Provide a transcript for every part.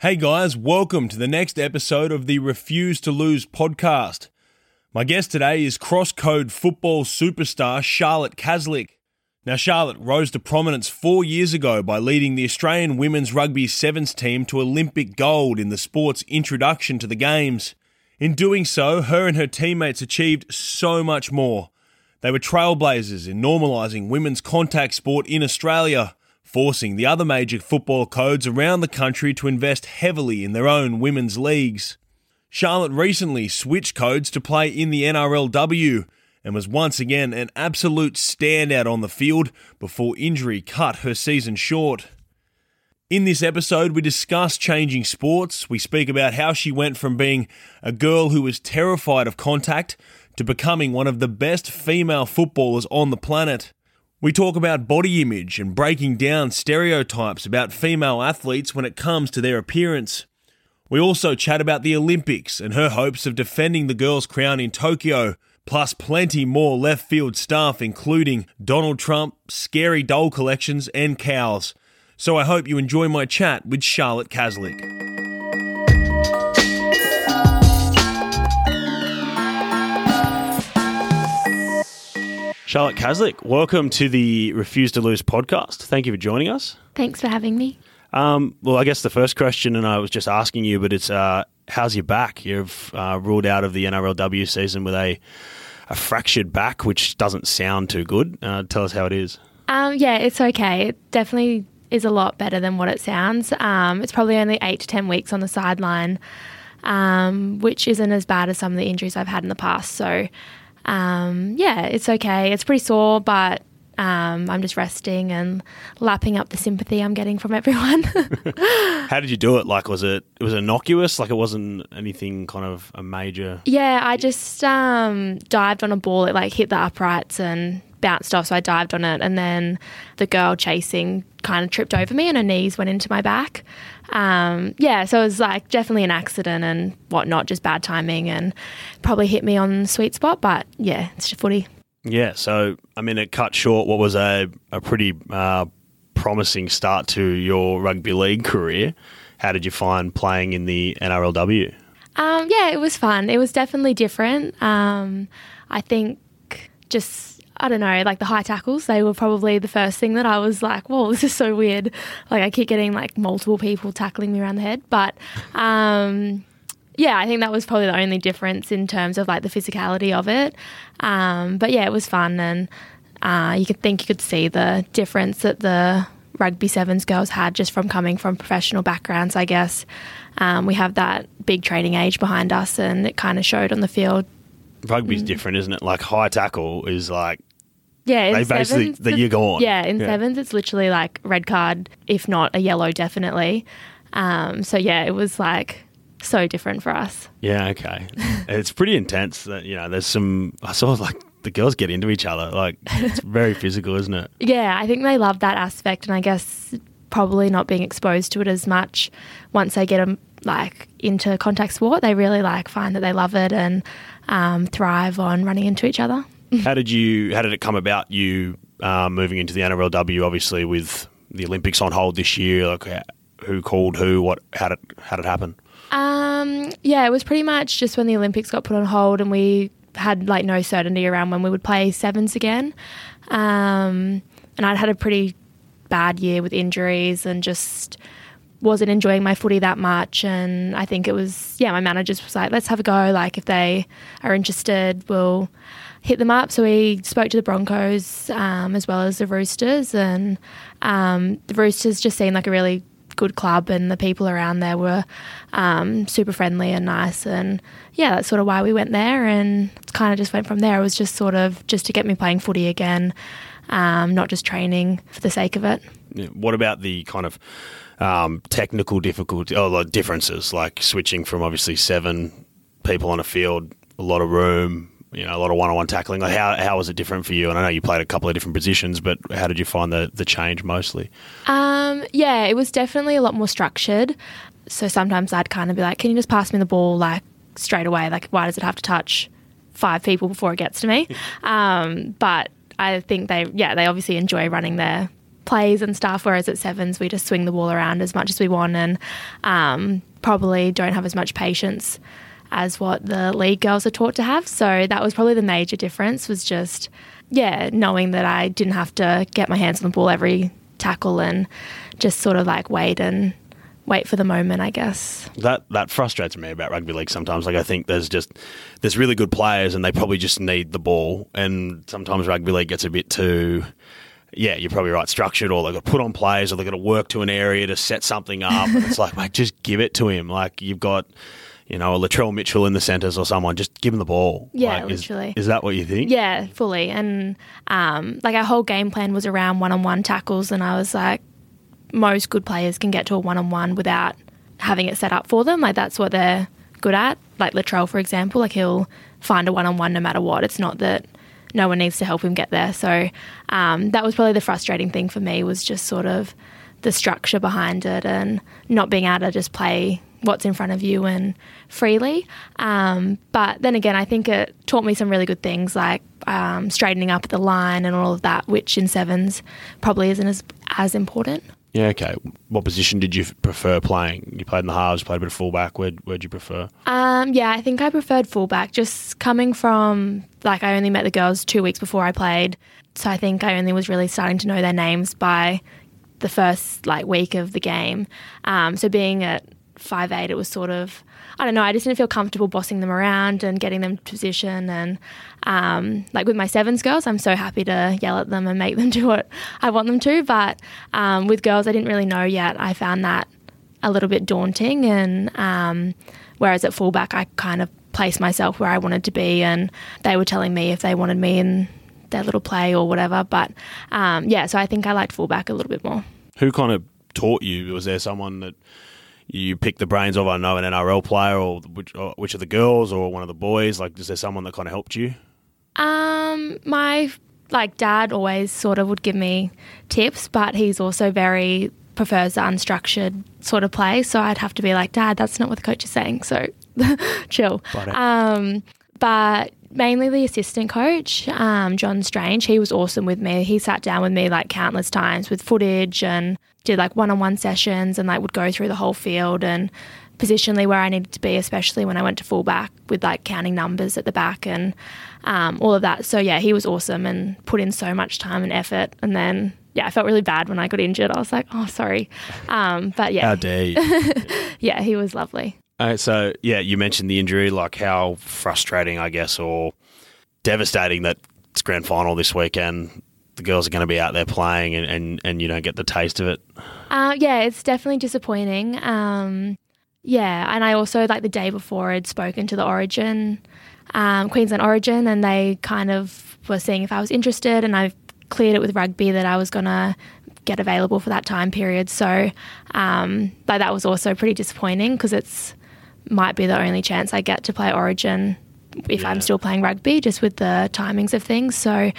Hey guys, welcome to the next episode of the Refuse to Lose podcast. My guest today is cross-code football superstar Charlotte Caslick. Now, Charlotte rose to prominence four years ago by leading the Australian women's rugby sevens team to Olympic gold in the sport's introduction to the Games. In doing so, her and her teammates achieved so much more. They were trailblazers in normalising women's contact sport in Australia forcing the other major football codes around the country to invest heavily in their own women's leagues. Charlotte recently switched codes to play in the NRLW and was once again an absolute standout on the field before injury cut her season short. In this episode, we discuss changing sports. We speak about how she went from being a girl who was terrified of contact to becoming one of the best female footballers on the planet. We talk about body image and breaking down stereotypes about female athletes when it comes to their appearance. We also chat about the Olympics and her hopes of defending the girls' crown in Tokyo, plus plenty more left field stuff, including Donald Trump, scary doll collections, and cows. So I hope you enjoy my chat with Charlotte Caslick. Charlotte Caslick, welcome to the Refuse to Lose podcast. Thank you for joining us. Thanks for having me. Um, well, I guess the first question, and I was just asking you, but it's uh, how's your back? You've uh, ruled out of the NRLW season with a, a fractured back, which doesn't sound too good. Uh, tell us how it is. Um, yeah, it's okay. It definitely is a lot better than what it sounds. Um, it's probably only eight to 10 weeks on the sideline, um, which isn't as bad as some of the injuries I've had in the past. So, um, yeah, it's okay. It's pretty sore, but um, I'm just resting and lapping up the sympathy I'm getting from everyone. How did you do it? Like, was it it was innocuous? Like, it wasn't anything kind of a major. Yeah, I just um, dived on a ball. It like hit the uprights and bounced off. So I dived on it, and then the girl chasing kind of tripped over me, and her knees went into my back. Um, yeah, so it was like definitely an accident and whatnot, just bad timing, and probably hit me on the sweet spot. But yeah, it's just footy. Yeah, so I mean, it cut short what was a a pretty uh, promising start to your rugby league career. How did you find playing in the NRLW? Um, yeah, it was fun. It was definitely different. Um, I think just I don't know, like the high tackles, they were probably the first thing that I was like, whoa, this is so weird. Like I keep getting like multiple people tackling me around the head. But um, yeah, I think that was probably the only difference in terms of like the physicality of it. Um, but yeah, it was fun and uh, you could think you could see the difference that the rugby sevens girls had just from coming from professional backgrounds, I guess. Um, we have that big training age behind us and it kind of showed on the field Rugby's mm. different, isn't it? Like high tackle is like yeah, they basically sevens, the, you're gone. Yeah, in yeah. sevens it's literally like red card, if not a yellow, definitely. Um, so yeah, it was like so different for us. Yeah, okay. it's pretty intense. That you know, there's some. I saw like the girls get into each other. Like it's very physical, isn't it? Yeah, I think they love that aspect, and I guess probably not being exposed to it as much once they get them like into contact sport, they really like find that they love it and um, thrive on running into each other. How did you? How did it come about? You uh, moving into the NRLW, obviously with the Olympics on hold this year. Like, who called who? What? How did how did it happen? Um, yeah, it was pretty much just when the Olympics got put on hold and we had like no certainty around when we would play sevens again. Um, and I'd had a pretty bad year with injuries and just wasn't enjoying my footy that much. And I think it was, yeah, my manager was like, let's have a go. Like, if they are interested, we'll hit them up. So we spoke to the Broncos um, as well as the Roosters, and um, the Roosters just seemed like a really good club, and the people around there were um, super friendly and nice. And yeah, that's sort of why we went there, and kind of just went from there. It was just sort of just to get me playing footy again, um, not just training for the sake of it. Yeah. What about the kind of um, technical difficulty or the differences, like switching from obviously seven people on a field, a lot of room, you know, a lot of one-on-one tackling. Like how how was it different for you? And I know you played a couple of different positions, but how did you find the the change mostly? Um, yeah, it was definitely a lot more structured. So sometimes I'd kind of be like, "Can you just pass me the ball like straight away? Like, why does it have to touch five people before it gets to me?" um, but I think they, yeah, they obviously enjoy running their plays and stuff. Whereas at sevens, we just swing the ball around as much as we want and um, probably don't have as much patience as what the league girls are taught to have. So that was probably the major difference. Was just yeah, knowing that I didn't have to get my hands on the ball every tackle and just sort of like wait and wait for the moment, I guess. That that frustrates me about rugby league sometimes. Like I think there's just there's really good players and they probably just need the ball, and sometimes rugby league gets a bit too. Yeah, you're probably right. Structured, or they've got to put on plays, or they've got to work to an area to set something up. and it's like, mate, just give it to him. Like you've got, you know, a Latrell Mitchell in the centres or someone. Just give him the ball. Yeah, like, is- literally. Is, that what you think? Yeah, fully. And um, like our whole game plan was around one on one tackles, and I was like, most good players can get to a one on one without having it set up for them. Like that's what they're good at. Like Latrell, for example, like he'll find a one on one no matter what. It's not that no one needs to help him get there. So um, that was probably the frustrating thing for me was just sort of the structure behind it and not being able to just play what's in front of you and freely. Um, but then again, I think it taught me some really good things like um, straightening up the line and all of that, which in sevens probably isn't as as important. Yeah. Okay. What position did you prefer playing? You played in the halves, played a bit of fullback. Where where'd you prefer? Um, yeah, I think I preferred fullback. Just coming from like I only met the girls two weeks before I played, so I think I only was really starting to know their names by the first like week of the game. Um, so being at five eight, it was sort of I don't know. I just didn't feel comfortable bossing them around and getting them to position. And um, like with my sevens girls, I'm so happy to yell at them and make them do what I want them to. But um, with girls, I didn't really know yet. I found that a little bit daunting. And um, whereas at fullback, I kind of placed myself where I wanted to be, and they were telling me if they wanted me in their little play or whatever. But um, yeah, so I think I liked fullback a little bit more. Who kind of taught you? Was there someone that you pick the brains of? I know an NRL player, or which, or which of the girls, or one of the boys? Like, is there someone that kind of helped you? Um, my like dad always sort of would give me tips, but he's also very prefers the unstructured sort of play. So I'd have to be like, Dad, that's not what the coach is saying. So chill. Um, but mainly the assistant coach, um, John Strange, he was awesome with me. He sat down with me like countless times with footage and did like one on one sessions and like would go through the whole field and positionally where I needed to be, especially when I went to fullback with like counting numbers at the back and um, all of that. So yeah, he was awesome and put in so much time and effort. And then yeah, I felt really bad when I got injured. I was like, oh, sorry. Um, but How yeah, dare you? yeah, he was lovely. Uh, so yeah, you mentioned the injury. Like how frustrating, I guess, or devastating that it's grand final this weekend. The girls are going to be out there playing, and, and, and you don't get the taste of it. Uh, yeah, it's definitely disappointing. Um, yeah, and I also like the day before had spoken to the Origin, um, Queensland Origin, and they kind of were seeing if I was interested, and I cleared it with rugby that I was gonna get available for that time period. So, um, that was also pretty disappointing because it's might be the only chance I get to play Origin if Yeah. I'm still playing rugby, just with the timings of things. So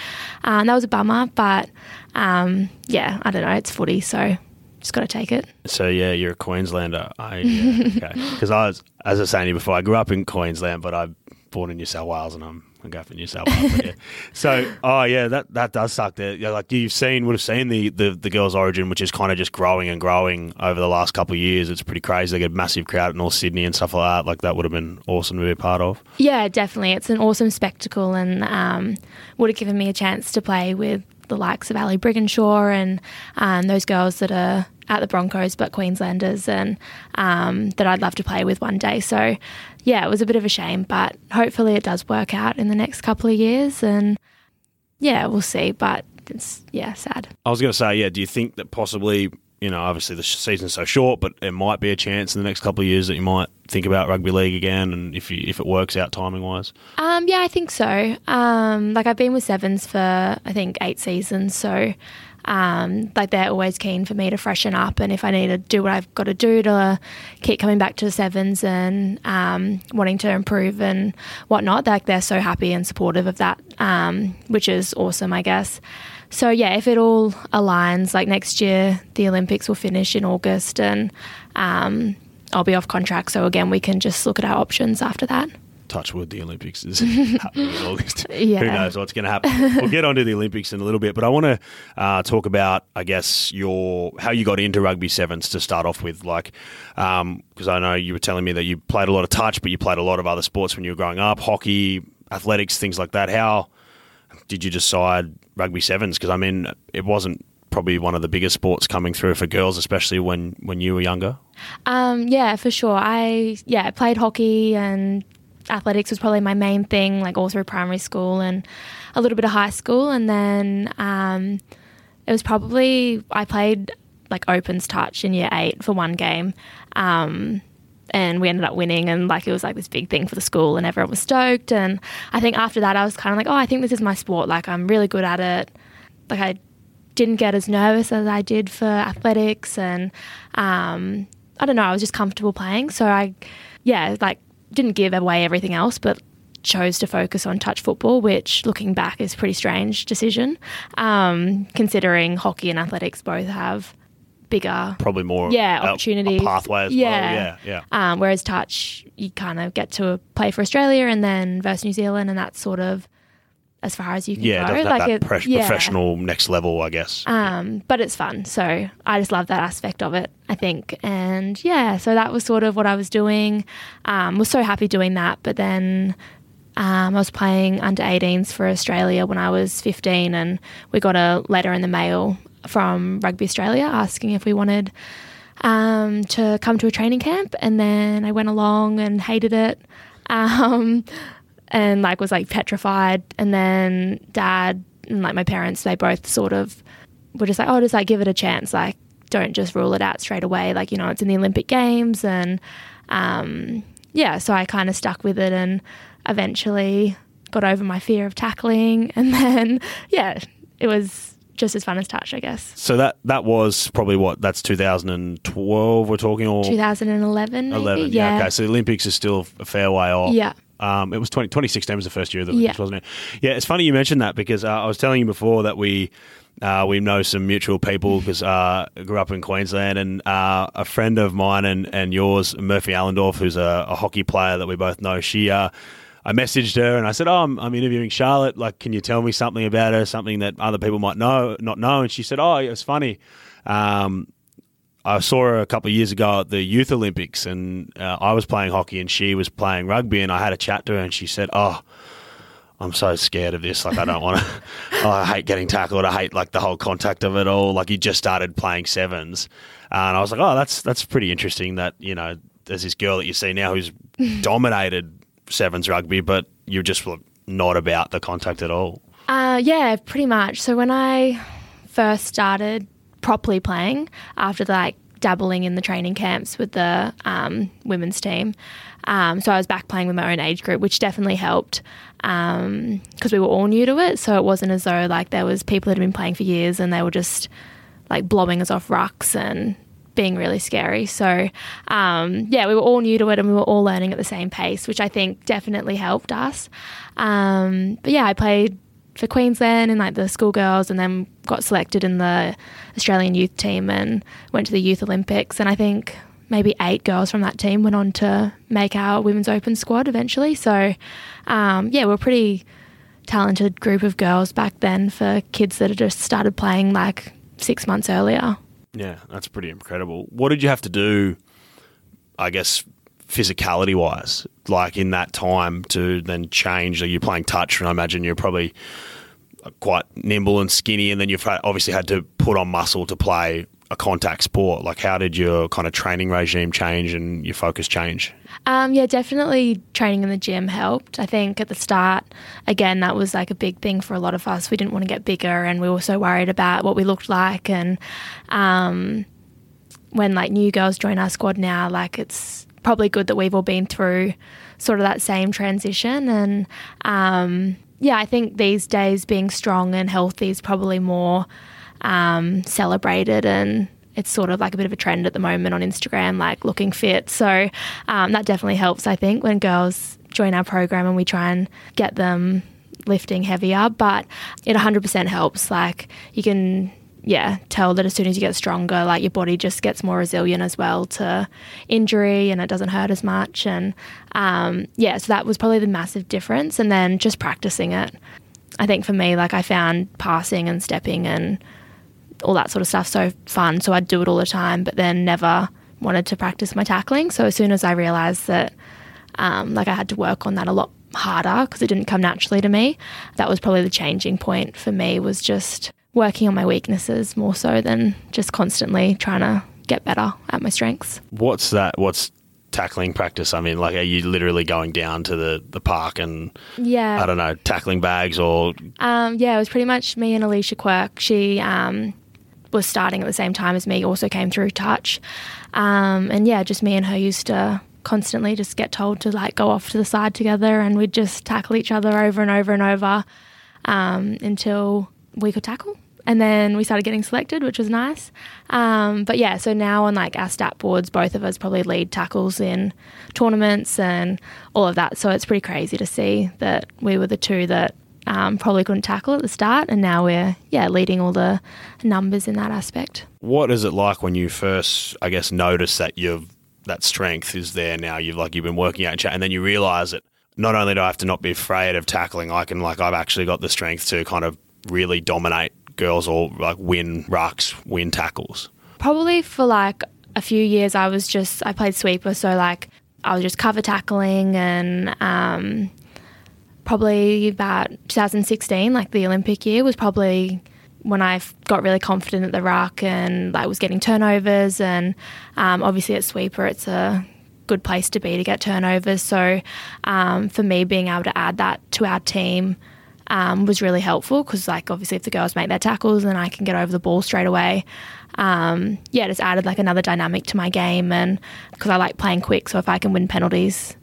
um, that was a bummer, but um, yeah, I don't know. It's footy, so just got to take it. So yeah, you're a Queenslander. I yeah, okay. Because I was, as I was saying to you before, I grew up in Queensland, but I'm born in New South Wales, and I'm I go for New South Wales. yeah. So oh yeah, that that does suck. There, yeah, like you've seen, would have seen the the, the girls' origin, which is kind of just growing and growing over the last couple of years. It's pretty crazy. They get a massive crowd in North Sydney and stuff like that. Like that would have been awesome to be a part of. Yeah, definitely. It's an awesome spectacle and um, would have given me a chance to play with the likes of Ali Brigginshaw and um, those girls that are at the Broncos but Queenslanders and um, that I'd love to play with one day. So, yeah, it was a bit of a shame, but hopefully it does work out in the next couple of years. And yeah, we'll see. But it's, yeah, sad. I was going to say, yeah. Do you think that possibly, you know, obviously the season's so short, but it might be a chance in the next couple of years that you might think about rugby league again, and if you if it works out timing wise. Um, yeah, I think so. Um, like I've been with Sevens for I think eight seasons, so um, like they're always keen for me to freshen up, and if I need to do what I've got to do to keep coming back to the Sevens and um, wanting to improve and whatnot, like they're so happy and supportive of that, um, which is awesome, I guess. So yeah, if it all aligns, like next year the Olympics will finish in August, and um, I'll be off contract. So again, we can just look at our options after that. Touch wood, the Olympics is happening in August. Yeah. Who knows what's going to happen? we'll get onto the Olympics in a little bit, but I want to uh, talk about, I guess, your how you got into rugby sevens to start off with. Like, because I know you were telling me that you played a lot of touch, but you played a lot of other sports when you were growing up, hockey, athletics, things like that. How did you decide rugby sevens? Because I mean, it wasn't probably one of the biggest sports coming through for girls, especially when when you were younger. Um, yeah, for sure. I yeah I played hockey and athletics was probably my main thing, like all through primary school and a little bit of high school, and then um, it was probably I played like opens touch in year eight for one game. Um, and we ended up winning. And like it was like this big thing for the school and everyone was stoked. And i think after that i was kind of like oh i think this is my sport. Like i'm really good at it. Like i didn't get as nervous as i did for athletics and um, i don't know i was just comfortable playing. So i yeah like didn't give away everything else but chose to focus on touch football which looking back is a pretty strange decision um, considering hockey and athletics both have bigger Probably more yeah opportunities pathway as yeah. well. Yeah, yeah. Um, whereas touch, you kind of get to play for Australia and then versus New Zealand, and that's sort of as far as you can Yeah, go. that, that, that it- pres- yeah. professional next level, I guess. Um, but it's fun, so I just love that aspect of it. I think, and yeah, so that was sort of what I was doing. Um, was so happy doing that, but then. Um, I was playing under 18s for Australia when I was 15, and we got a letter in the mail from Rugby Australia asking if we wanted um, to come to a training camp, and then I went along and hated it, um, and like was like petrified. And then dad and like my parents, they both sort of were just like, oh, just like give it a chance, like don't just rule it out straight away. Like you know, it's in the Olympic Games, and um, yeah, so I kind of stuck with it, and eventually got over my fear of tackling, and then yeah, it was just as fun as touch, I guess. So that that was probably what that's 2012 we're talking or 2011, maybe? 11. Yeah. Okay. So the Olympics is still a fair way off. Yeah. Um, it was 20, 2016 was the first year of the Yeah. Wasn't it? Yeah. It's funny you mentioned that because uh, I was telling you before that we. Uh, we know some mutual people because uh, I grew up in Queensland, and uh, a friend of mine and, and yours, Murphy Allendorf, who's a, a hockey player that we both know. She, uh, I messaged her and I said, "Oh, I'm, I'm interviewing Charlotte. Like, can you tell me something about her, something that other people might know, not know?" And she said, "Oh, it's funny. Um, I saw her a couple of years ago at the Youth Olympics, and uh, I was playing hockey, and she was playing rugby, and I had a chat to her, and she said, "Oh." I'm so scared of this. Like, I don't want to. oh, I hate getting tackled. I hate like the whole contact of it all. Like, you just started playing sevens, and I was like, oh, that's that's pretty interesting. That you know, there's this girl that you see now who's dominated sevens rugby, but you're just not about the contact at all. Uh, yeah, pretty much. So when I first started properly playing after like dabbling in the training camps with the um, women's team, um, so I was back playing with my own age group, which definitely helped because we were all new to it. So it wasn't as though like there was people that had been playing for years and they were just like blowing us off rucks and being really scary. So um, yeah, we were all new to it and we were all learning at the same pace, which I think definitely helped us. Um, but yeah, I played for Queensland and like the schoolgirls, and then got selected in the Australian youth team and went to the Youth Olympics. And I think maybe eight girls from that team went on to make our women's open squad eventually. So um, yeah, we're a pretty talented group of girls back then for kids that had just started playing like six months earlier. Yeah, that's pretty incredible. What did you have to do, I guess, physicality wise, like in that time to then change? Are you playing touch? And I imagine you're probably quite nimble and skinny, and then you've obviously had to put on muscle to play a contact sport. Like, how did your kind of training regime change and your focus change? Um, yeah, definitely training in the gym helped. I think at the start, again, that was like a big thing for a lot of us. We didn't want to get bigger and we were so worried about what we looked like. And um, when like new girls join our squad now, like it's probably good that we've all been through sort of that same transition. And um, yeah, I think these days being strong and healthy is probably more um, celebrated and it's sort of like a bit of a trend at the moment on Instagram, like looking fit. So um, that definitely helps, I think, when girls join our program and we try and get them lifting heavier. But it 100% helps. Like you can yeah, tell that as soon as you get stronger, like your body just gets more resilient as well to injury and it doesn't hurt as much. And um, yeah, so that was probably the massive difference. And then just practicing it. I think for me, like I found passing and stepping and all that sort of stuff so fun. So I'd do it all the time, but then never wanted to practice my tackling. So as soon as I realized that, um, like I had to work on that a lot harder because it didn't come naturally to me, that was probably the changing point for me was just working on my weaknesses more so than just constantly trying to get better at my strengths. What's that? What's tackling practice? I mean, like, are you literally going down to the, the park and, Yeah. I don't know, tackling bags or Um, yeah, it was pretty much me and Alicia Quirk. She um, was starting at the same time as me, also came through touch. Um, and yeah, just me and her used to constantly just get told to like go off to the side together and we'd just tackle each other over and over and over um, until we could tackle. And then we started getting selected, which was nice. Um, but yeah, so now on like our stat boards, both of us probably lead tackles in tournaments and all of that. So it's pretty crazy to see that we were the two that um, probably couldn't tackle at the start, and now we're yeah leading all the numbers in that aspect. what is it like when you first, I guess, notice that you've that strength is there now? You've like you've been working out and chat, and then you realize that not only do I have to not be afraid of tackling, I can like I've actually got the strength to kind of really dominate girls or like win rucks, win tackles. Probably for like a few years, I was just I played sweeper, so like I was just cover tackling, and um, probably about 2016, like the Olympic year, was probably when I got really confident at the ruck and like was getting turnovers, and um, obviously at sweeper, it's a good place to be to get turnovers. So um, for me, being able to add that to our team um, was really helpful because, like, obviously, if the girls make their tackles, then I can get over the ball straight away. Um, yeah, just added like another dynamic to my game, and because I like playing quick, so if I can win penalties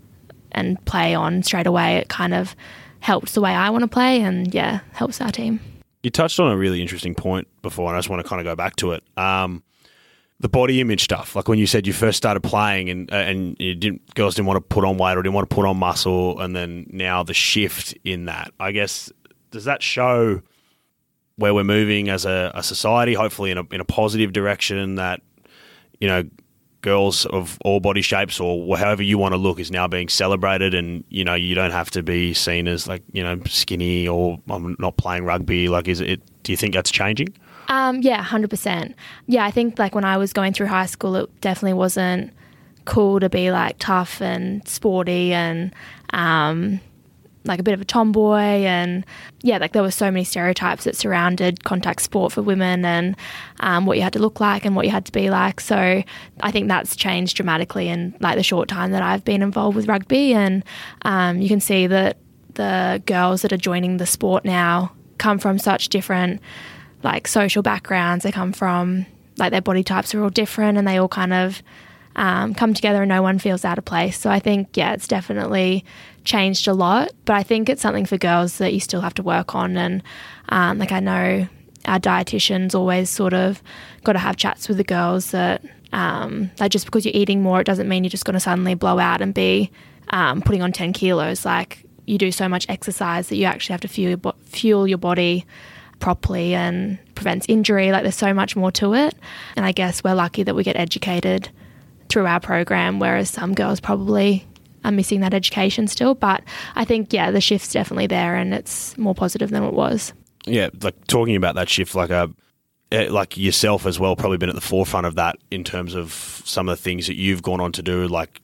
and play on straight away, it kind of helps the way I want to play, and yeah, helps our team. You touched on a really interesting point before, and I just want to kind of go back to it. Um, the body image stuff, like when you said you first started playing and uh, and didn't, girls didn't want to put on weight or didn't want to put on muscle, and then now the shift in that. I guess does that show where we're moving as a, a society? Hopefully, in a in a positive direction that you know girls of all body shapes or however you want to look is now being celebrated and you know you don't have to be seen as like you know skinny or I'm not playing rugby like is it do you think that's changing Um, yeah, hundred percent. Yeah, I think like when I was going through high school, it definitely wasn't cool to be like tough and sporty and um, like a bit of a tomboy and yeah, like there were so many stereotypes that surrounded contact sport for women and um, what you had to look like and what you had to be like. So I think that's changed dramatically in like the short time that I've been involved with rugby, and um, you can see that the girls that are joining the sport now come from such different like social backgrounds. They come from like their body types are all different, and they all kind of um, come together, and no one feels out of place. So I think yeah, it's definitely changed a lot. But I think it's something for girls that you still have to work on. And um, like I know our dietitians always sort of got to have chats with the girls that um, like just because you're eating more, it doesn't mean you're just going to suddenly blow out and be um, putting on 10 kilos. Like you do so much exercise that you actually have to fuel your, bo- fuel your body properly and prevents injury. Like there's so much more to it. And I guess we're lucky that we get educated through our program, whereas some girls probably are missing that education still. But I think, yeah, the shift's definitely there and it's more positive than it was. yeah like talking about that shift like a eh, like yourself as well probably been at the forefront of that in terms of some of the things that you've gone on to do like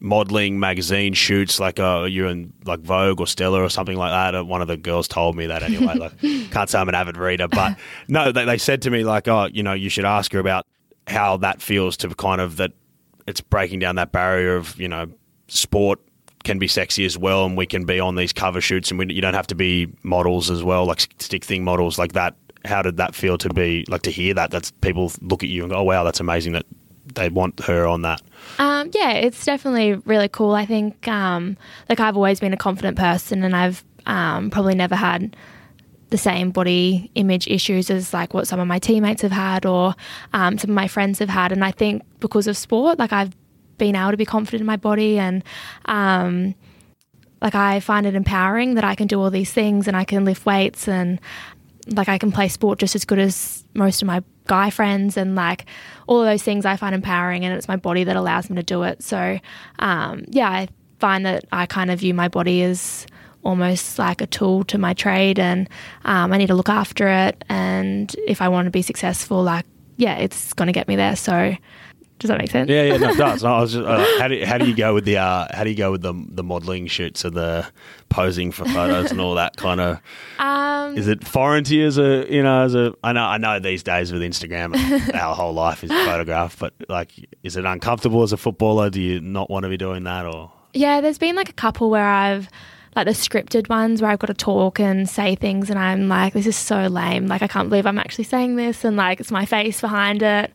modeling magazine shoots like uh you're in like vogue or stella or something like that Uh, one of the girls told me that anyway like can't say i'm an avid reader but no they, they said to me like oh you know you should ask her about how that feels to kind of that it's breaking down that barrier of you know sport can be sexy as well and we can be on these cover shoots and we, you don't have to be models as well like stick thing models like that how did that feel to be like to hear that that's people look at you and go oh wow that's amazing that they want her on that Um, yeah, it's definitely really cool. I think, um, like, I've always been a confident person, and I've um, probably never had the same body image issues as like what some of my teammates have had or um, some of my friends have had. And I think because of sport, like, I've been able to be confident in my body and. Um, like I find it empowering that I can do all these things and I can lift weights and like I can play sport just as good as most of my guy friends, and like all of those things I find empowering, and it's my body that allows me to do it. So, um, yeah, I find that I kind of view my body as almost like a tool to my trade, and um, I need to look after it. And if I want to be successful, like yeah, it's going to get me there. So. Does that make sense? Yeah, yeah, no, it does. No, I was just, uh, how do you, how do you go with the uh, how do you go with the the modelling shoots and the posing for photos and all that kind of? Um, Is it foreign to you as a you know as a I know I know these days with Instagram our whole life is photographed, but like is it uncomfortable as a footballer? Do you not want to be doing that or? Yeah, there's been like a couple where I've like the scripted ones where I've got to talk and say things and I'm like, this is so lame. Like I can't believe I'm actually saying this and like it's my face behind it.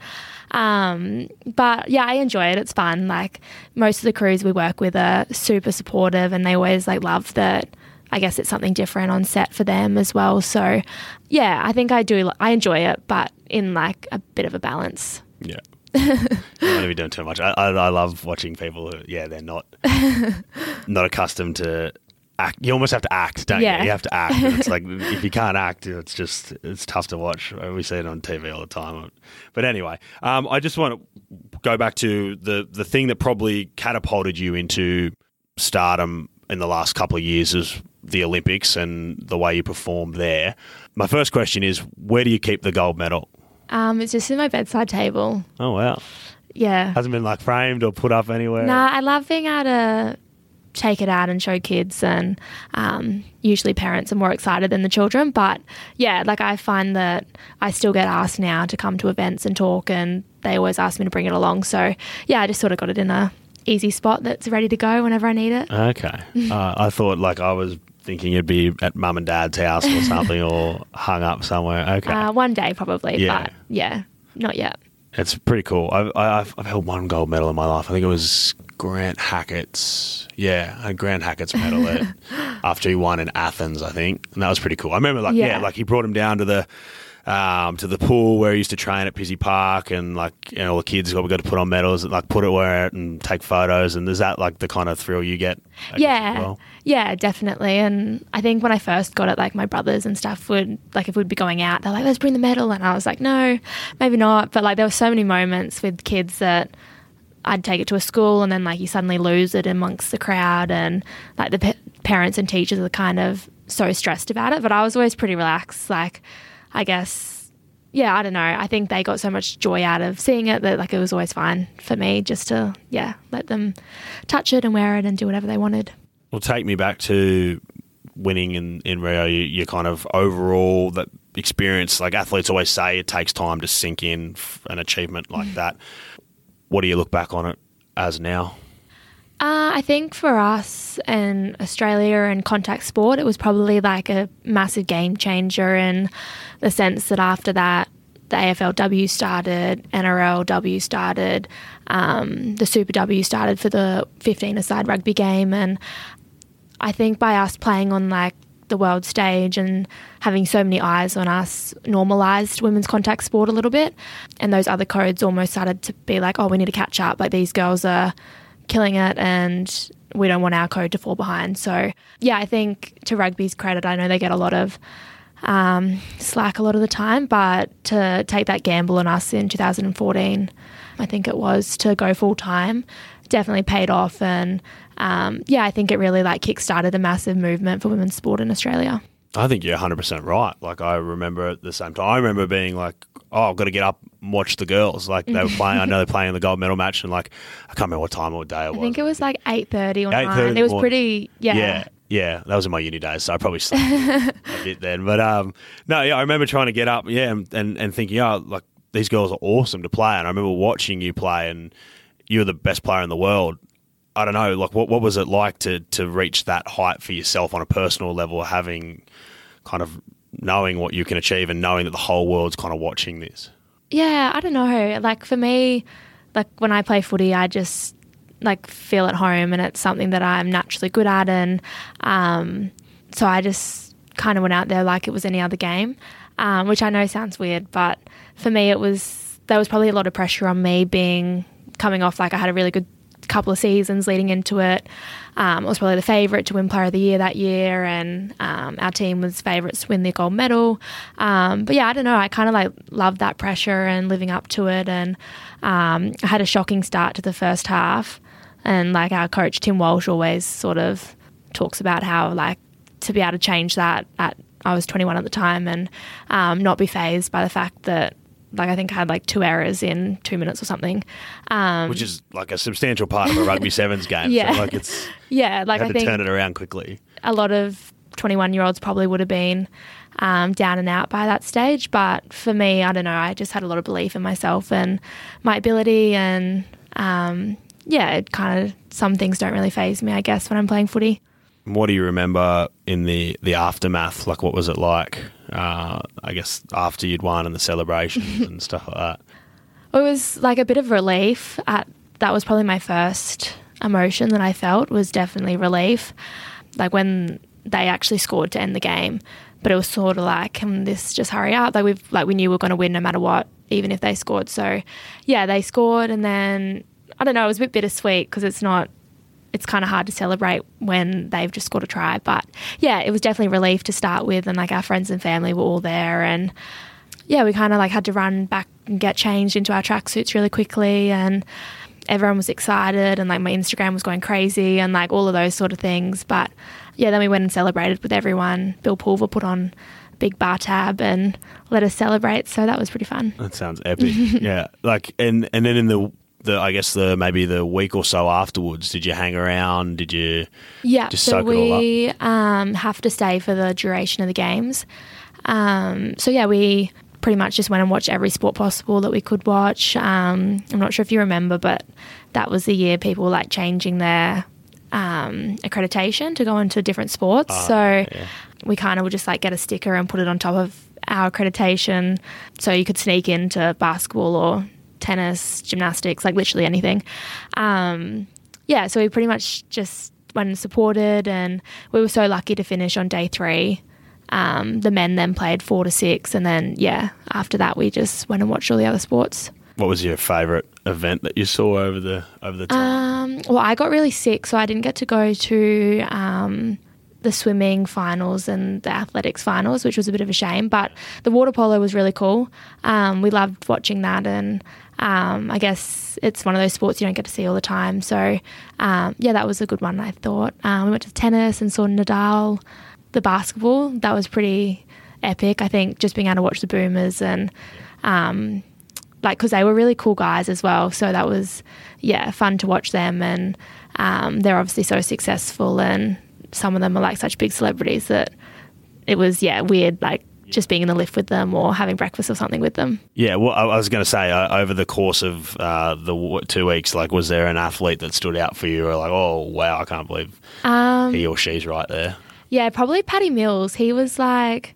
Um, but yeah, I enjoy it. It's fun. Like most of the crews we work with are super supportive and they always like love that I guess it's something different on set for them as well. So yeah, I think I do I enjoy it, but in like a bit of a balance. Yeah. you don't want to be doing too much. I, I, I love watching people who, yeah, they're not not accustomed to act. You almost have to act, don't Yeah. you? You have to act. It's like if you can't act, it's just it's tough to watch. We see it on TV all the time. But anyway, um, I just want to go back to the the thing that probably catapulted you into stardom in the last couple of years is the Olympics and the way you performed there. My first question is, where do you keep the gold medal? Um, it's just in my bedside table. Oh wow. Yeah. Hasn't been like framed or put up anywhere. Nah, I love being able to take it out and show kids, and um, usually parents are more excited than the children. But yeah, like I find that I still get asked now to come to events and talk, and they always ask me to bring it along. So yeah, I just sort of got it in a easy spot that's ready to go whenever I need it. Okay. uh, I thought like I was thinking it'd be at mum and dad's house or something or hung up somewhere. Okay. Uh, one day probably, Yeah. but yeah, not yet. it's pretty cool. I've, I've, I've held one gold medal in my life. I think it was Grant Hackett's. Yeah, Grant Hackett's medal at, after he won in Athens, I think. And that was pretty cool. I remember like, yeah, Yeah. like he brought him down to the. Um, to the pool where he used to train at Pizzey Park, and like you know, all the kids got we got to put on medals, and like put it where it and take photos, and is that like the kind of thrill you get? I Yeah, well? yeah, definitely. And I think when I first got it, like my brothers and stuff would like if we'd be going out, they're like, "Let's bring the medal," and I was like, "No, maybe not." But like there were so many moments with kids that I'd take it to a school, and then like you suddenly lose it amongst the crowd, and like the pa- parents and teachers are kind of so stressed about it. But I was always pretty relaxed. Like, I guess. Yeah, I don't know. I think they got so much joy out of seeing it that like it was always fine for me just to yeah let them touch it and wear it and do whatever they wanted. Well, take me back to winning in, in Rio. You, you kind of overall that experience. Like athletes always say, it takes time to sink in f- an achievement like mm. that. What do you look back on it as now? Uh, I think for us in Australia and contact sport, it was probably like a massive game changer in the sense that after that, the AFLW started, NRLW started, um, the Super W started for the 15 aside rugby game. And I think by us playing on like the world stage and having so many eyes on us normalized women's contact sport a little bit. And those other codes almost started to be like, oh, we need to catch up. Like these girls are killing it and we don't want our code to fall behind. So, yeah, I think to rugby's credit, I know they get a lot of um, slack a lot of the time, but to take that gamble on us in 2014, I think it was to go full time, definitely paid off. And um, yeah, I think it really like kickstarted a massive movement for women's sport in Australia. I think you're 100% right. Like, I remember at the same time, I remember being like, oh, I've got to get up and watch the girls. Like, they were playing, I know they're playing in the gold medal match, and like, I can't remember what time or day it was. I think it was like 8.30 or 9. 8:30 It was pretty, yeah. Yeah, yeah, that was in my uni days, so I probably slept a bit then. But um, no, yeah, I remember trying to get up, yeah, and and, and thinking, oh, like these girls are awesome to play, and I remember watching you play, and you were the best player in the world. I don't know, like what what was it like to to reach that height for yourself on a personal level, having kind of knowing what you can achieve and knowing that the whole world's kind of watching this. Yeah, I don't know. Like for me, like when I play footy, I just like feel at home and it's something that I'm naturally good at and um, so I just kind of went out there like it was any other game, um, which I know sounds weird, but for me it was there was probably a lot of pressure on me being coming off like I had a really good couple of seasons leading into it. Um, I was probably the favourite to win Player of the Year that year, and um, our team was favourites to win the gold medal. Um, but yeah, I don't know. I kind of like loved that pressure and living up to it, and um, I had a shocking start to the first half. And like our coach Tim Walsh always sort of talks about how like to be able to change that at I was 21 at the time and um, not be phased by the fact that like I think I had like two errors in two minutes or something. Um, Which is like a substantial part of a rugby sevens game. Yeah. So like it's yeah, like I had to turn it around quickly. a lot of 21 year olds probably would have been um, down and out by that stage. But for me, I don't know, I just had a lot of belief in myself and my ability. And um, yeah, it kind of, some things don't really phase me, I guess, when I'm playing footy. What do you remember in the, the aftermath? Like, what was it like? Uh, I guess after you'd won and the celebrations and stuff like that. It was like a bit of relief. At, that was probably my first emotion that I felt was definitely relief. Like when they actually scored to end the game, but it was sort of like, can this just hurry up? Like we've like we knew we were going to win no matter what, even if they scored. So yeah, they scored, and then I don't know. It was a bit bittersweet because it's not. It's kind of hard to celebrate when they've just scored a try, but yeah, it was definitely relief to start with, and like our friends and family were all there, and yeah, we kind of like had to run back and get changed into our tracksuits really quickly, and everyone was excited, and like my Instagram was going crazy, and like all of those sort of things. But yeah, then we went and celebrated with everyone. Bill Pulver put on big bar tab and let us celebrate, so that was pretty fun. That sounds epic. yeah. Like, and, and then in the, the, I guess the, maybe the week or so afterwards, did you hang around? Did you, Yeah, Just so soak it all up. we um, have to stay for the duration of the games. Um, so yeah, we pretty much just went and watched every sport possible that we could watch. Um, I'm not sure if you remember, but that was the year people were like changing their um, accreditation to go into different sports. so Ah, yeah. we kind of would just like get a sticker and put it on top of our accreditation, so you could sneak into basketball or tennis, gymnastics, like literally anything. Um, yeah, so we pretty much just went and supported, and we were so lucky to finish on day three. Um, the men then played four to six, and then yeah, after that we just went and watched all the other sports. what was your favourite event that you saw over the, over the time? Um, well, I got really sick, so I didn't get to go to um, the swimming finals and the athletics finals, which was a bit of a shame. But the water polo was really cool. Um, we loved watching that, and um, I guess it's one of those sports you don't get to see all the time. So, um, yeah, that was a good one, I thought. Um, we went to tennis and saw Nadal, the basketball. That was pretty epic. I think just being able to watch the boomers and um, like because they were really cool guys as well. So that was yeah fun to watch them, and um, they're obviously so successful, and some of them are like such big celebrities that it was yeah weird like just being in the lift with them or having breakfast or something with them. Yeah, well, I I was going to say uh, over the course of uh, the w- two weeks, like, was there an athlete that stood out for you, or like, oh wow, I can't believe Um, he or she's right there? Yeah, probably Patty Mills. He was like,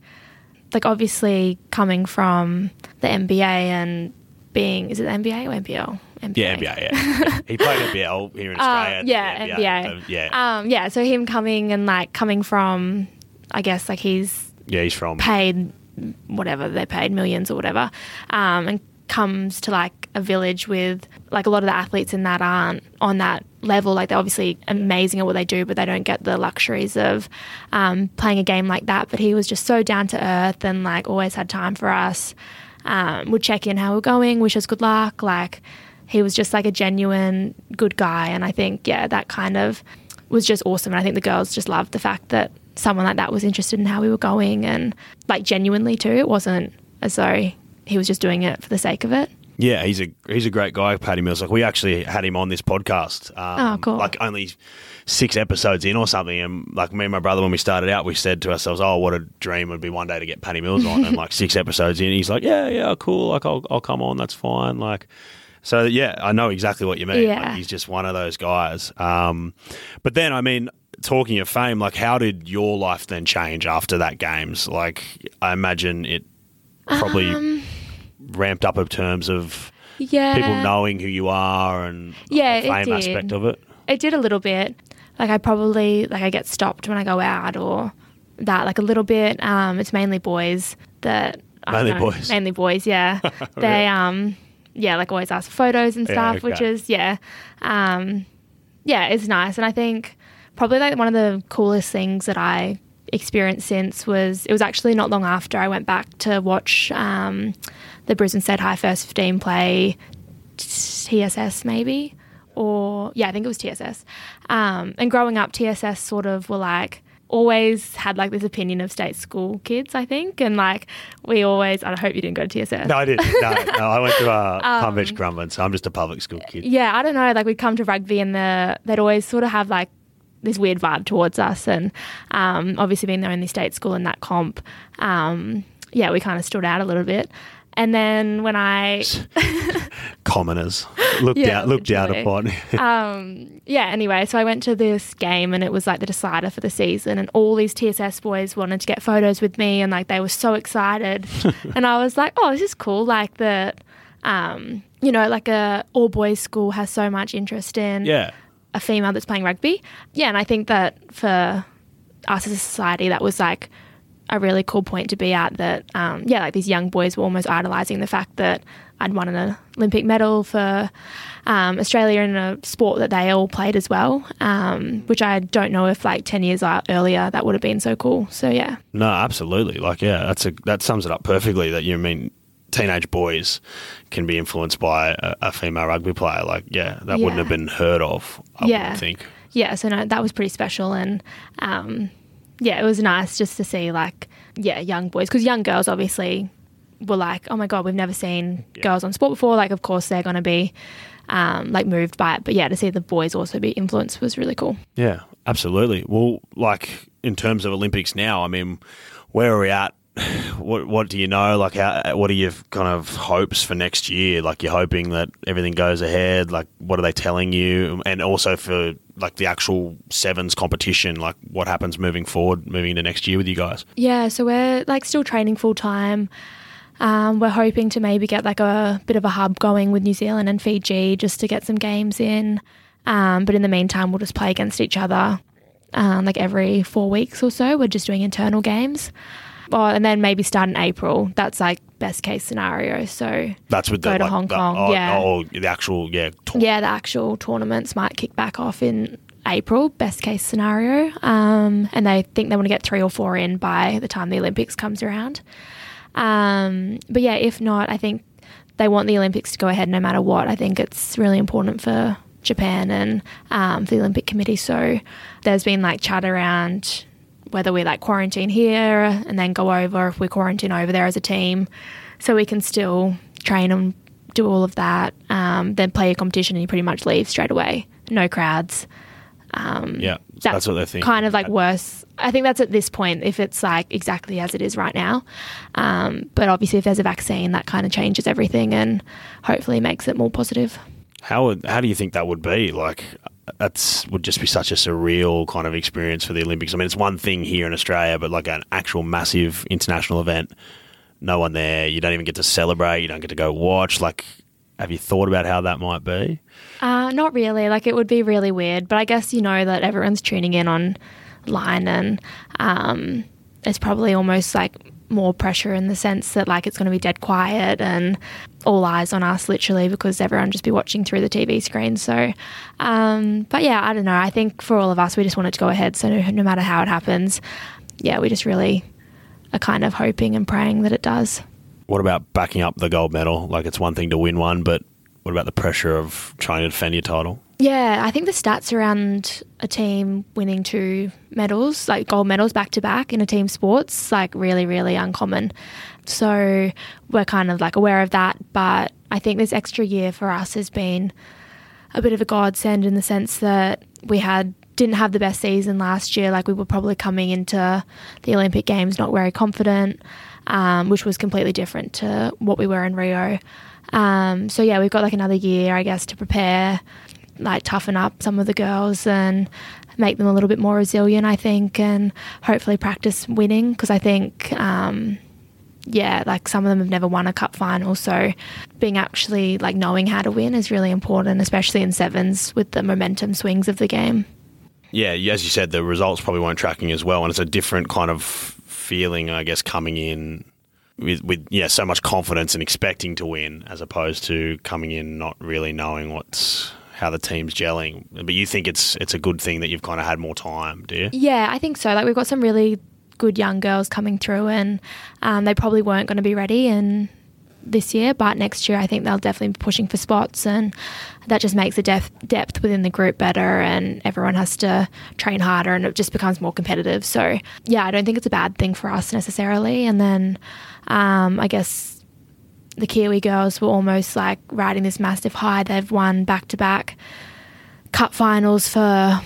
like obviously coming from the NBA and being is it the NBA or NBL? NBA. Yeah, NBA. Yeah, he played NBL here in Australia. Uh, yeah, NBA. so, yeah, Um, yeah, so him coming and like coming from, I guess like he's yeah, he's from. paid whatever they paid millions or whatever, um, and comes to like a village with like a lot of the athletes in that aren't on that level. Like they're obviously amazing at what they do, but they don't get the luxuries of um, playing a game like that. But he was just so down to earth and like always had time for us. Um, would check in how we're going, wish us good luck. Like he was just like a genuine good guy, and I think yeah, that kind of was just awesome. And I think the girls just loved the fact that someone like that was interested in how we were going and like genuinely too. It wasn't as though he was just doing it for the sake of it. Yeah, he's a he's a great guy, Patty Mills. Like we actually had him on this podcast. Um, Oh, cool. Like only six episodes in or something, and like me and my brother when we started out, we said to ourselves, "Oh, what a dream would be one day to get Patty Mills on." and like six episodes in, he's like, "Yeah, yeah, cool. Like I'll I'll come on. That's fine." Like. So yeah, I know exactly what you mean. Yeah. Like, he's just one of those guys. Um, but then, I mean, talking of fame, like, how did your life then change after that games? Like, I imagine it probably Um, ramped up in terms of Yeah. people knowing who you are and Yeah, the fame aspect of it. It did a little bit. Like I probably like I get stopped when I go out or that like a little bit. Um, it's mainly boys that Mainly know, boys. Mainly boys, yeah. they um yeah, like always ask for photos and Yeah, stuff, which is yeah. Um yeah, it's nice. And I think probably like one of the coolest things that I experienced since was it was actually not long after I went back to watch um, the Brisbane State High First 15 play TSS maybe or yeah I think it was TSS um, and growing up TSS sort of were like always had like this opinion of state school kids I think and like we always I hope you didn't go to TSS No, I didn't. No, no I went to uh, Palm Beach Currumbin, so I'm just a public school kid. yeah, I don't know. Like we'd come to rugby and the they'd always sort of have like this weird vibe towards us, and um, obviously being the only state school in that comp, um, yeah, we kind of stood out a little bit. And then when I, Commoners looked Yeah, down, looked literally. upon. um, yeah, anyway, so I went to this game and it was like the decider for the season, and all these TSS boys wanted to get photos with me, and like they were so excited, and I was like, oh, this is cool, like that. Um, you know, like a all boys school has so much interest in Yeah. A female that's playing rugby. Yeah, and I think that for us as a society, that was like a really cool point to be at. That um, yeah, like these young boys were almost idolizing the fact that I'd won an Olympic medal for um, Australia in a sport that they all played as well. Um, which I don't know if like ten years earlier that would have been so cool. So yeah, No, absolutely. Like, yeah, that's a that sums it up perfectly. That you mean teenage boys can be influenced by a, a female rugby player. Like, yeah, that wouldn't have been heard of. I Yeah. wouldn't think. yeah, so no, that was pretty special, and um, yeah, it was nice just to see like yeah, young boys because young girls obviously were like, oh my god, we've never seen girls on sport before. Like, of course they're going to be um, like moved by it, but yeah, to see the boys also be influenced was really cool. Yeah, absolutely. Well, like in terms of Olympics now, I mean, where are we at? What what do you know? Like, how, what are your kind of hopes for next year? Like, you're hoping that everything goes ahead. Like, what are they telling you? And also for like the actual sevens competition, like what happens moving forward, moving into next year with you guys? Yeah, so we're like still training full time. Um, we're hoping to maybe get like a bit of a hub going with New Zealand and Fiji just to get some games in. Um, but in the meantime, we'll just play against each other um, like every four weeks or so. We're just doing internal games. Oh, and then maybe start in April. That's like best case scenario. So That's with the Go to like, Hong the- Kong, oh, yeah. oh, the actual yeah. tour- yeah, the actual tournaments might kick back off in April, best case scenario. Um, and they think they want to get three or four in by the time the Olympics comes around. Um, but yeah, if not, I think they want the Olympics to go ahead no matter what. I think it's really important for Japan and um, the Olympic Committee. So there's been like chat around whether we like quarantine here and then go over if we quarantine over there as a team. So we can still train and do all of that um, then play a competition and you pretty much leave straight away. No crowds. Um, Yeah, that's what they're thinking. kind of like worse. I think that's at this point if it's like exactly as it is right now. Um, but obviously if there's a vaccine that kind of changes everything and hopefully makes it more positive. How would how do you think that would be? Like that's would just be such a surreal kind of experience for the Olympics. I mean, it's one thing here in Australia, but like an actual massive international event, no one there. You don't even get to celebrate. You don't get to go watch. Like, have you thought about how that might be? Uh, not really. Like it would be really weird, but I guess you know that everyone's tuning in online, and um, it's probably almost like more pressure in the sense that like it's going to be dead quiet and all eyes on us, literally, because everyone just be watching through the TV screen. So, um, but yeah, I don't know. I think for all of us, we just want it to go ahead. So no, no matter how it happens, yeah, we just really are kind of hoping and praying that it does. What about backing up the gold medal? Like, it's one thing to win one, but what about the pressure of trying to defend your title? Yeah, I think the stats around a team winning two medals, like gold medals back to back in a team sports, like really, really uncommon. So we're kind of like aware of that. But I think this extra year for us has been a bit of a godsend in the sense that we had didn't have the best season last year. Like we were probably coming into the Olympic Games not very confident, um, which was completely different to what we were in Rio. Um, so yeah, we've got like another year, I guess, to prepare, like toughen up some of the girls and make them a little bit more resilient. I think, and hopefully practice winning because I think. Um, yeah, like some of them have never won a cup final, so being actually like knowing how to win is really important, especially in sevens with the momentum swings of the game. Yeah, as you said, the results probably weren't tracking as well, and it's a different kind of feeling, I guess, coming in with, with yeah so much confidence and expecting to win, as opposed to coming in not really knowing what's how the team's gelling. But you think it's it's a good thing that you've kind of had more time, do you? Yeah, I think so. Like we've got some really good young girls coming through, and um, they probably weren't going to be ready and this year, but next year I think they'll definitely be pushing for spots, and that just makes the depth depth within the group better, and everyone has to train harder, and it just becomes more competitive. So yeah, I don't think it's a bad thing for us necessarily. And then um, I guess the Kiwi girls were almost like riding this massive high. They've won back to back cup finals for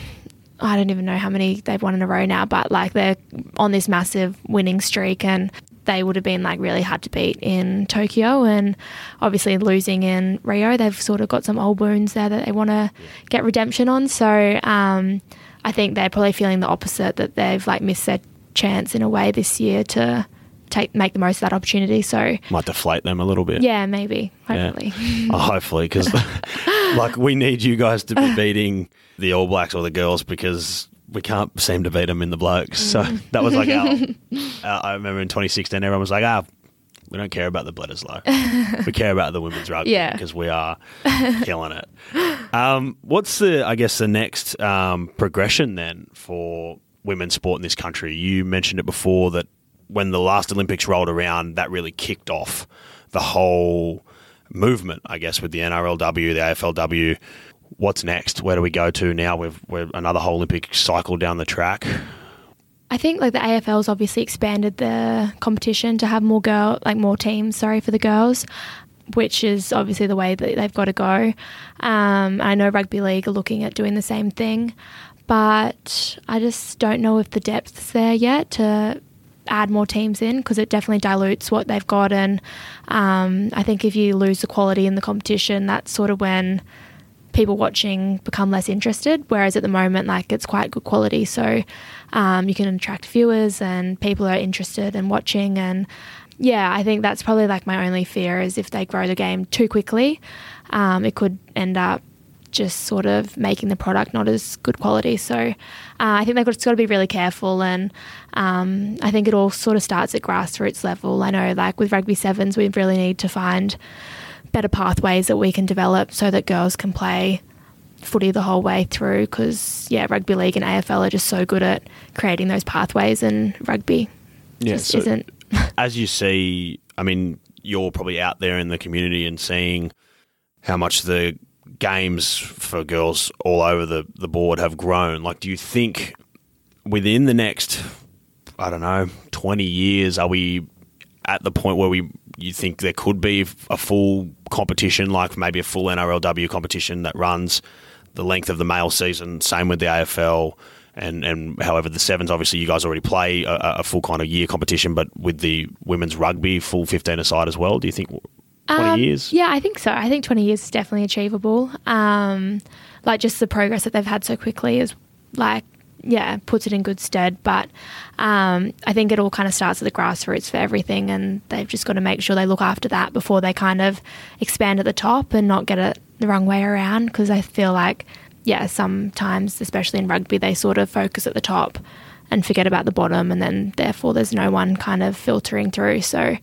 I don't even know how many they've won in a row now, but like they're on this massive winning streak and they would have been like really hard to beat in Tokyo and obviously losing in Rio, they've sort of got some old wounds there that they want to get redemption on. So um, I think they're probably feeling the opposite that they've like missed their chance in a way this year to take make the most of that opportunity. So might deflate them a little bit. Yeah, maybe. Hopefully. Yeah. oh, hopefully, because like we need you guys to be beating the All Blacks or the girls because we can't seem to beat them in the blokes. So mm. that was like our, I remember in 2016, everyone was like, ah, we don't care about the Bledisloe. we care about the women's rugby yeah. because we are killing it. Um, what's the, I guess, the next um, progression then for women's sport in this country? You mentioned it before that when the last Olympics rolled around, that really kicked off the whole movement, I guess, with the NRLW, the AFLW what's next? Where do we go to now? We've we're another whole Olympic cycle down the track. I think like the AFL's obviously expanded the competition to have more girl like more teams. Sorry for the girls, which is obviously the way that they've got to go. Um, I know rugby league are looking at doing the same thing, but I just don't know if the depth's there yet to add more teams in because it definitely dilutes what they've got. And um, I think if you lose the quality in the competition, that's sort of when people watching become less interested. Whereas at the moment, like it's quite good quality, so um, you can attract viewers and people are interested in watching. And yeah, I think that's probably like my only fear is if they grow the game too quickly, um, it could end up just sort of making the product not as good quality. So uh, I think they've got, got to be really careful, and um, I think it all sort of starts at grassroots level. I know, like with rugby sevens, we really need to find better pathways that we can develop so that girls can play footy the whole way through because yeah rugby league and AFL are just so good at creating those pathways and rugby yeah, just so isn't as you see I mean you're probably out there in the community and seeing how much the games for girls all over the, the board have grown like do you think within the next I don't know 20 years are we at the point where we you think there could be a full competition, like maybe a full NRLW competition that runs the length of the male season. Same with the AFL. And, and however the sevens obviously you guys already play a, a full kind of year competition but with the women's rugby full 15 aside as well do you think 20 um, years yeah i think so i think 20 years is definitely achievable um, like just the progress that they've had so quickly is like yeah, puts it in good stead. But um, I think it all kind of starts at the grassroots for everything, and they've just got to make sure they look after that before they kind of expand at the top and not get it the wrong way around. Because I feel like, yeah, sometimes, especially in rugby, they sort of focus at the top and forget about the bottom, and then therefore there's no one kind of filtering through. So.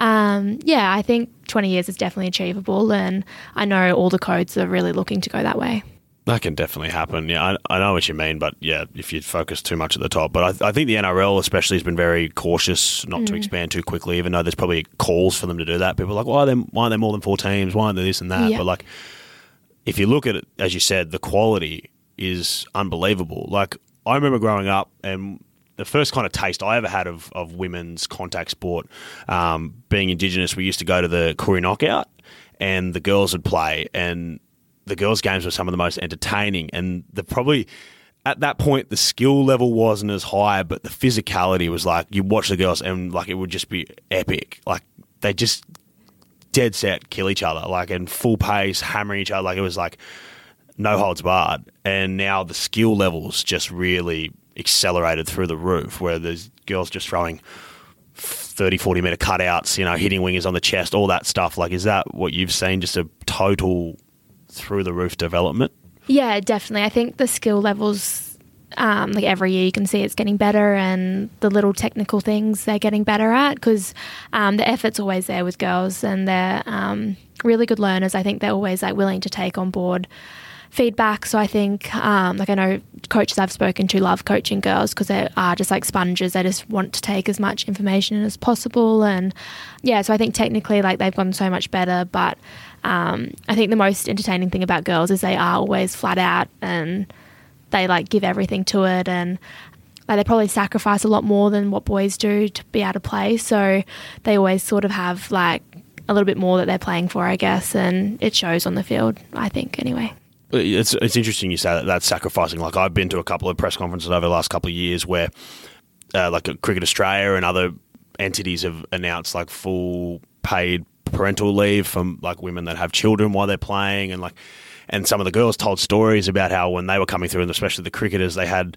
Um, yeah, I think 20 years is definitely achievable, and I know all the codes are really looking to go that way. That can definitely happen. Yeah, I, I, know what you mean, but yeah, if you focus too much at the top. But I, I think the NRL especially has been very cautious not mm. to expand too quickly, even though there's probably calls for them to do that. People are like, why are there, why are there more than four teams? Why aren't there this and that? But like, if you look at it, as you said, the quality is unbelievable. Like, I remember growing up and the first kind of taste I ever had of, of women's contact sport, um, being Indigenous, we used to go to the Koori Knockout and the girls would play and the girls' games were some of the most entertaining, and the probably at that point the skill level wasn't as high, but the physicality was like you watch the girls and like it would just be epic. Like they just dead set kill each other, like in full pace, hammering each other. Like it was like no holds barred. And now the skill levels just really accelerated through the roof, where there's girls just throwing 30, 40 meter cutouts, you know, hitting wingers on the chest, all that stuff. Like, is that what you've seen? Just a total through the roof development? Yeah, definitely. I think the skill levels, um, like every year, you can see it's getting better, and the little technical things they're getting better at because um, the effort's always there with girls, and they're um, really good learners. I think they're always like willing to take on board feedback. So I think, um, like I know coaches I've spoken to love coaching girls because they are just like sponges. They just want to take as much information as possible, and yeah. So I think technically, like they've gotten so much better, but um, I think the most entertaining thing about girls is they are always flat out and they like give everything to it and like they probably sacrifice a lot more than what boys do to be able to play. So they always sort of have like a little bit more that they're playing for, I guess, and it shows on the field. I think anyway. It's it's interesting you say that that's sacrificing. Like I've been to a couple of press conferences over the last couple of years where, uh, like Cricket Australia and other entities have announced like full paid parental leave from like women that have children while they're playing, and like, and some of the girls told stories about how when they were coming through, and especially the cricketers, they had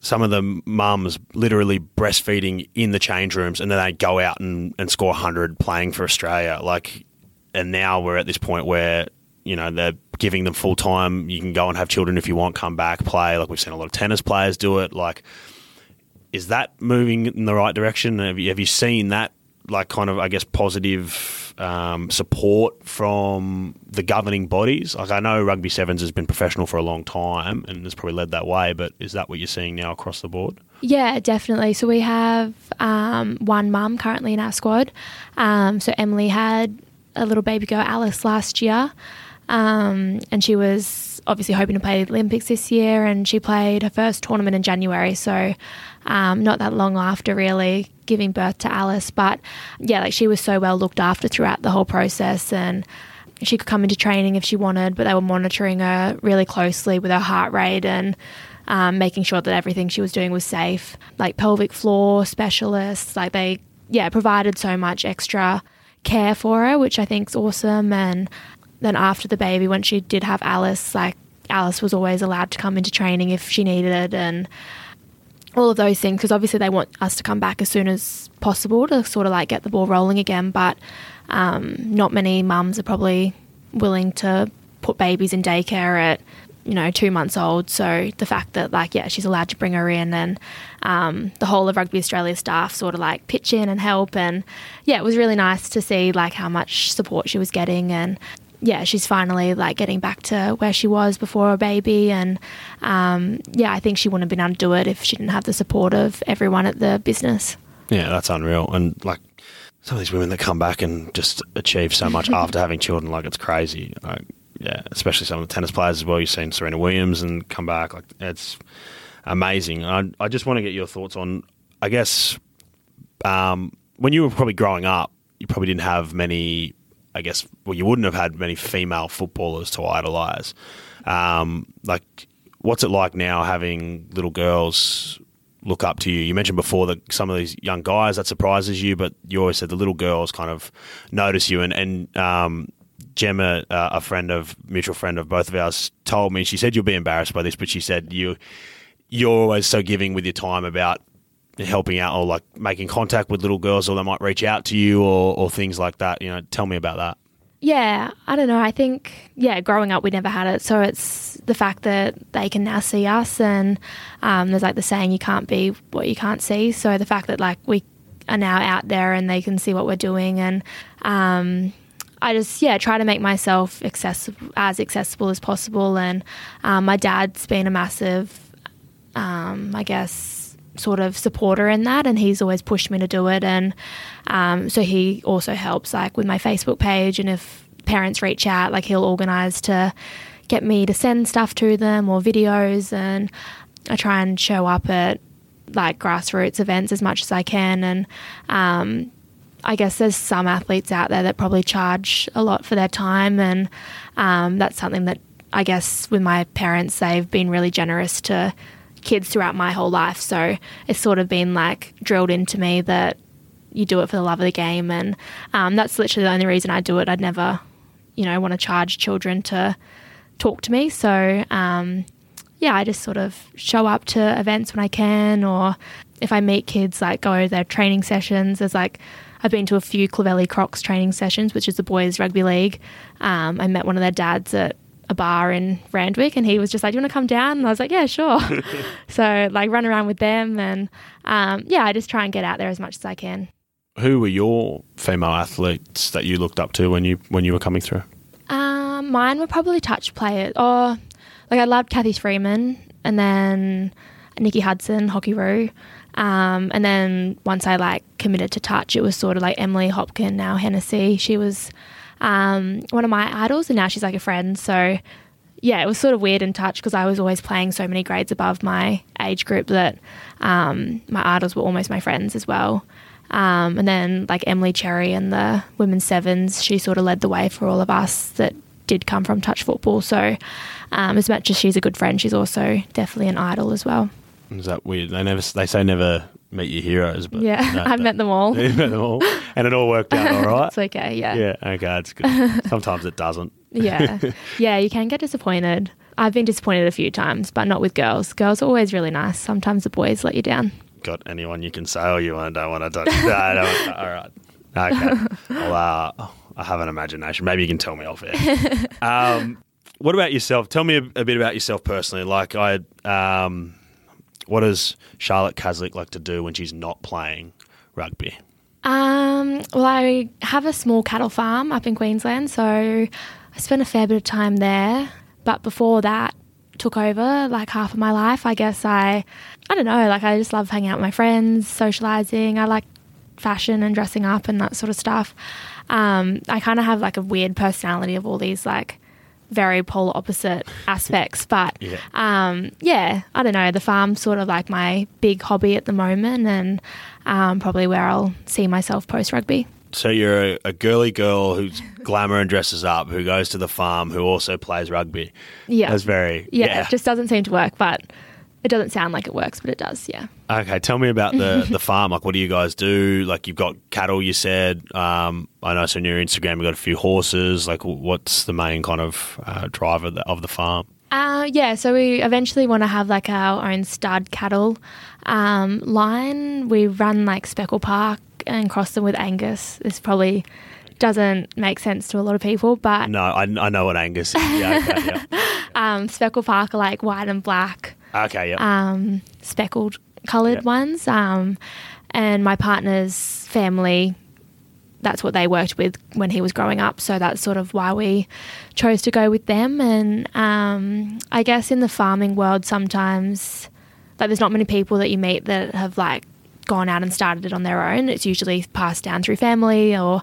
some of the mums literally breastfeeding in the change rooms, and then they go out and, and score hundred playing for Australia. Like, and now we're at this point where you know they're giving them full time. You can go and have children if you want, come back, play. Like we've seen a lot of tennis players do it. Like, is that moving in the right direction? Have you, have you seen that like kind of I guess positive um, support from the governing bodies. Like I know rugby sevens has been professional for a long time and has probably led that way, but is that what you're seeing now across the board? Yeah, definitely. So we have um, one mum currently in our squad. Um, so Emilee had a little baby girl, Alice, last year, um, and she was obviously hoping to play the Olympics this year, and she played her first tournament in January. So um, not that long after, really giving birth to Alice. But yeah, like she was so well looked after throughout the whole process and she could come into training if she wanted, but they were monitoring her really closely with her heart rate and um, making sure that everything she was doing was safe. Like pelvic floor specialists, like they, yeah, provided so much extra care for her, which I think is awesome. And then after the baby, when she did have Alice, like Alice was always allowed to come into training if she needed it. And all of those things because obviously they want us to come back as soon as possible to sort of like get the ball rolling again. But um, not many mums are probably willing to put babies in daycare at you know two months old. So the fact that like yeah she's allowed to bring her in and um, the whole of Rugby Australia staff sort of like pitch in and help and yeah it was really nice to see like how much support she was getting and yeah, she's finally like getting back to where she was before a baby, and um, yeah, I think she wouldn't have been able to do it if she didn't have the support of everyone at the business. Yeah, that's unreal, and like some of these women that come back and just achieve so much after having children, like it's crazy. Like, yeah, especially some of the tennis players as well. You've seen Serena Williams and come back, like it's amazing. I I just want to get your thoughts on, I guess, um, when you were probably growing up, you probably didn't have many I guess, well, you wouldn't have had many female footballers to idolise. Um, like, what's it like now having little girls look up to you? You mentioned before that some of these young guys that surprises you, but you always said the little girls kind of notice you. And, and um, Gemma, uh, a friend of mutual friend of both of ours, told me she said you'll be embarrassed by this, but she said you you're always so giving with your time about helping out or like making contact with little girls or they might reach out to you or, or things like that. You know, tell me about that. Yeah, I don't know. I think, yeah, growing up, we never had it. So it's the fact that they can now see us, and um, there's like the saying, you can't be what you can't see. So the fact that like we are now out there and they can see what we're doing, and um, I just, yeah, try to make myself as accessible as possible. And um, my dad's been a massive, um, I guess, sort of supporter in that, and he's always pushed me to do it. And um, so he also helps, like with my Facebook page, and if parents reach out, like he'll organise to get me to send stuff to them or videos, and I try and show up at like grassroots events as much as I can. And um, I guess there's some athletes out there that probably charge a lot for their time, and um, that's something that I guess with my parents, they've been really generous to kids throughout my whole life. So it's sort of been like drilled into me that you do it for the love of the game. And um, that's literally the only reason I do it. I'd never, you know, want to charge children to talk to me. So, um, yeah, I just sort of show up to events when I can, or if I meet kids, like go to their training sessions. There's like, I've been to a few Clovelly Crocs training sessions, which is the boys' rugby league. Um, I met one of their dads at a bar in Randwick and he was just like, Do you want to come down? And I was like, Yeah, sure. so like run around with them and um, yeah, I just try and get out there as much as I can. Who were your female athletes that you looked up to when you when you were coming through? Um, mine were probably touch players or like I loved Cathy Freeman and then Nikki Hudson, Hockey Roo. Um, and then once I like committed to touch, it was sort of like Emily Hopkin, now Hennessy. She was um, one of my idols, and now she's like a friend. So yeah, it was sort of weird in touch because I was always playing so many grades above my age group that um, my idols were almost my friends as well. Um, and then like Emilee Cherry and the women's sevens, she sort of led the way for all of us that did come from touch football. So um, as much as she's a good friend, she's also definitely an idol as well. Is that weird? They never they say never meet your heroes, but Yeah, no, I've met them all. you met them all, and it all worked out all right. It's okay, yeah. yeah, okay, it's good. Sometimes it doesn't. Yeah. yeah, you can get disappointed. I've been disappointed a few times, but not with girls. Girls are always really nice. Sometimes the boys let you down. Got anyone you can say, oh, you want- don't want to touch? No, I don't. All right, okay. Well, uh, I have an imagination. Maybe you can tell me off air. Um, what about yourself? Tell me a, a bit about yourself personally. Like, I, um, what does Charlotte Caslick like to do when she's not playing rugby? Um, well, I have a small cattle farm up in Queensland, so I spent a fair bit of time there. But before that, took over like half of my life. I guess I, I don't know, like I just love hanging out with my friends, socializing. I like fashion and dressing up and that sort of stuff. Um, I kind of have like a weird personality of all these like very polar opposite aspects, but Yeah. um, yeah, I don't know. The farm's sort of like my big hobby at the moment, and um, probably where I'll see myself post rugby. So you're a, a girly girl who's glamour and dresses up, who goes to the farm, who also plays rugby. Yeah, That's very yeah, It just doesn't seem to work, but it doesn't sound like it works, but it does. Yeah. Okay, tell me about the the farm. Like, what do you guys do? Like, you've got cattle. You said. Um, I know. So on your Instagram, you've got a few horses. Like, what's the main kind of uh, driver of the, of the farm? Uh, yeah, so we eventually want to have like our own stud cattle um, line. We run like Speckle Park and cross them with Angus. This probably doesn't make sense to a lot of people, but No, I, I know what Angus is. Yeah, okay, yeah. um, Speckle Park are like white and black Okay, yeah. um, speckled coloured Yep. ones. Um, and my partner's family, that's what they worked with when he was growing up. So that's sort of why we chose to go with them. And um, I guess in the farming world, sometimes like there's not many people that you meet that have like gone out and started it on their own. It's usually passed down through family or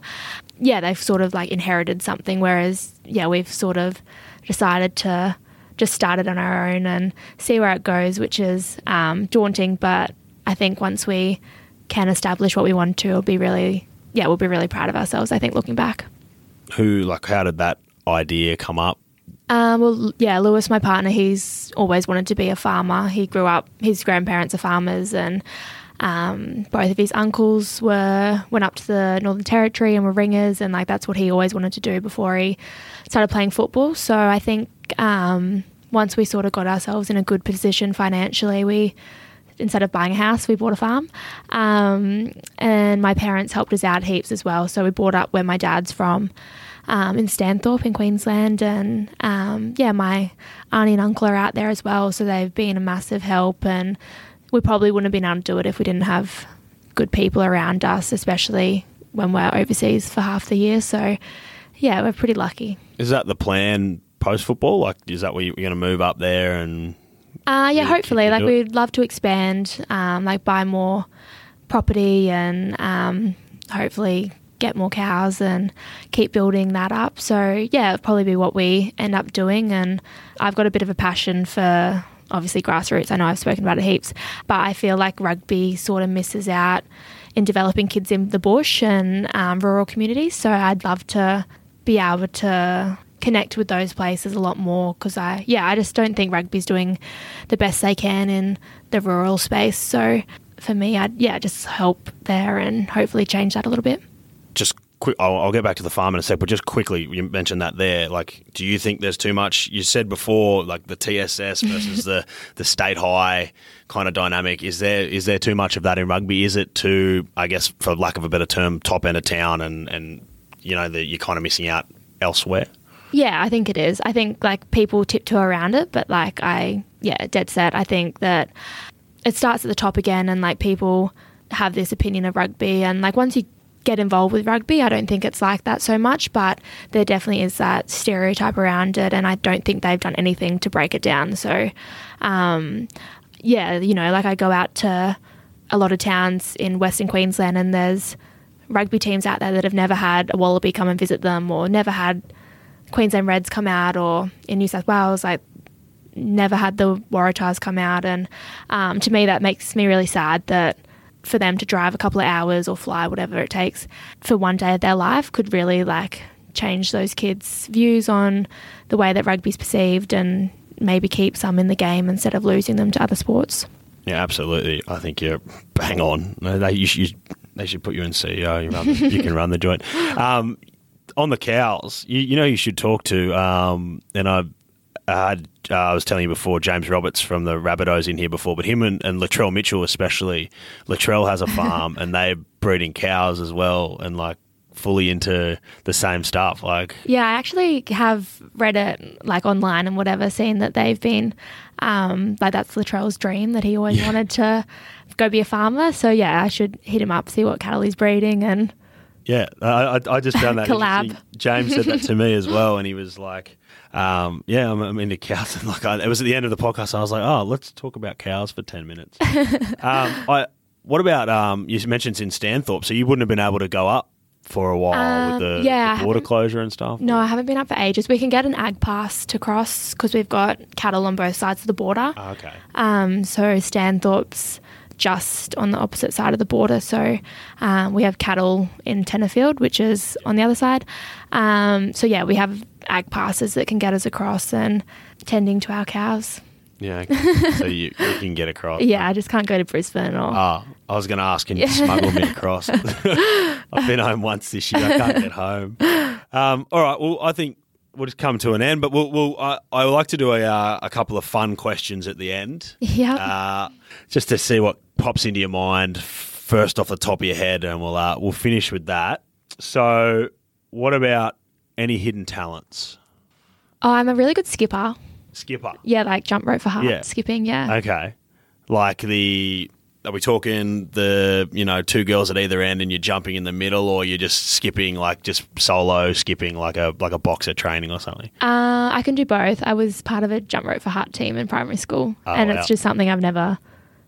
yeah, they've sort of like inherited something. Whereas yeah, we've sort of decided to just start it on our own and see where it goes, which is um, daunting. But I think once we can establish what we want to, it'll be really yeah, we'll be really proud of ourselves. I think looking back. Who, like, how did that idea come up? Um, well, yeah, Lewis, my partner, he's always wanted to be a farmer. He grew up; his grandparents are farmers, and um, both of his uncles were went up to the Northern Territory and were ringers, and like that's what he always wanted to do before he started playing football. So I think um, once we sort of got ourselves in a good position financially, we instead of buying a house, we bought a farm. Um, and my parents helped us out heaps as well. So we bought up where my dad's from um, in Stanthorpe in Queensland. And um, yeah, my auntie and uncle are out there as well. So they've been a massive help. And we probably wouldn't have been able to do it if we didn't have good people around us, especially when we're overseas for half the year. So yeah, we're pretty lucky. Is that the plan post football? Like, is that where you're going to move up there and Uh, yeah, hopefully. Like we'd love to expand, um, like buy more property and um, hopefully get more cows and keep building that up. So yeah, it'll probably be what we end up doing. And I've got a bit of a passion for obviously grassroots. I know I've spoken about it heaps, but I feel like rugby sort of misses out in developing kids in the bush and um, rural communities. So I'd love to be able to connect with those places a lot more because I, yeah, I just don't think rugby's doing the best they can in the rural space. So for me, I'd, yeah, just help there and hopefully change that a little bit. just quick? I'll, I'll get back to the farm in a sec, but just quickly, you mentioned that there. Like, do you think there's too much? You said before, like the TSS versus the the state high kind of dynamic. Is there is there too much of that in rugby? Is it too, I guess, for lack of a better term, top end of town, and and you know that you're kind of missing out elsewhere? Yeah, I think it is. I think like people tiptoe around it, but like I, yeah, dead set. I think that it starts at the top again, and like people have this opinion of rugby, and like once you get involved with rugby. I don't think it's like that so much, but there definitely is that stereotype around it, and I don't think they've done anything to break it down. So, um, yeah, you know, like I go out to a lot of towns in Western Queensland, and there's rugby teams out there that have never had a Wallaby come and visit them, or never had Queensland Reds come out, or in New South Wales, like never had the Waratahs come out, and um, to me that makes me really sad that for them to drive a couple of hours or fly whatever it takes for one day of their life could really like change those kids' views on the way that rugby's perceived and maybe keep some in the game instead of losing them to other sports. Yeah, absolutely. I think you're bang on. They, you should, they should put you in CEO. You, run, you can run the joint. Um, on the cows, you, you know, you should talk to, um, and I I had, uh, I was telling you before, James Roberts from the Rabbitohs in here before, but him and, and Latrell Mitchell especially. Latrell has a farm and they're breeding cows as well, and like fully into the same stuff. Like, Yeah, I actually have read it like online and whatever, seen that they've been um, like that's Latrell's dream that he always wanted to go be a farmer. So yeah, I should hit him up, see what cattle he's breeding, and yeah, I, I, I just found that Collab. James said that to me as well, and he was like, um, "Yeah, I'm, I'm into cows." And like, I, it was at the end of the podcast. I was like, "Oh, let's talk about cows for ten minutes." um, I, what about um, you mentioned in Stanthorpe, so you wouldn't have been able to go up for a while Uh, with the, yeah, the border closure and stuff. no, I haven't been up for ages. We can get an ag pass to cross because we've got cattle on both sides of the border. Ah, okay. Um, so Stanthorpe's just on the opposite side of the border. So um, we have cattle in Tenterfield, which is on the other side. Um, so yeah, we have ag passes that can get us across and tending to our cows. Yeah, okay. so you, you can get across. Yeah, I just can't go to Brisbane or. Ah, I was going to ask, can you smuggle me across? I've been home once this year. I can't get home. Um, all right. Well, I think we'll just come to an end, but we'll, we'll I, I would like to do a, uh, a couple of fun questions at the end, yeah. uh, just to see what pops into your mind first off the top of your head, and we'll uh, we'll finish with that. So, what about any hidden talents? oh, I'm a really good skipper. Skipper. Yeah, like jump rope for heart Yeah. skipping. Yeah. Okay. Like the are we talking the you know two girls at either end and you're jumping in the middle or you're just skipping like just solo skipping like a like a boxer training or something? Uh, I can do both. I was part of a jump rope for heart team in primary school, Oh, and wow. it's just something I've never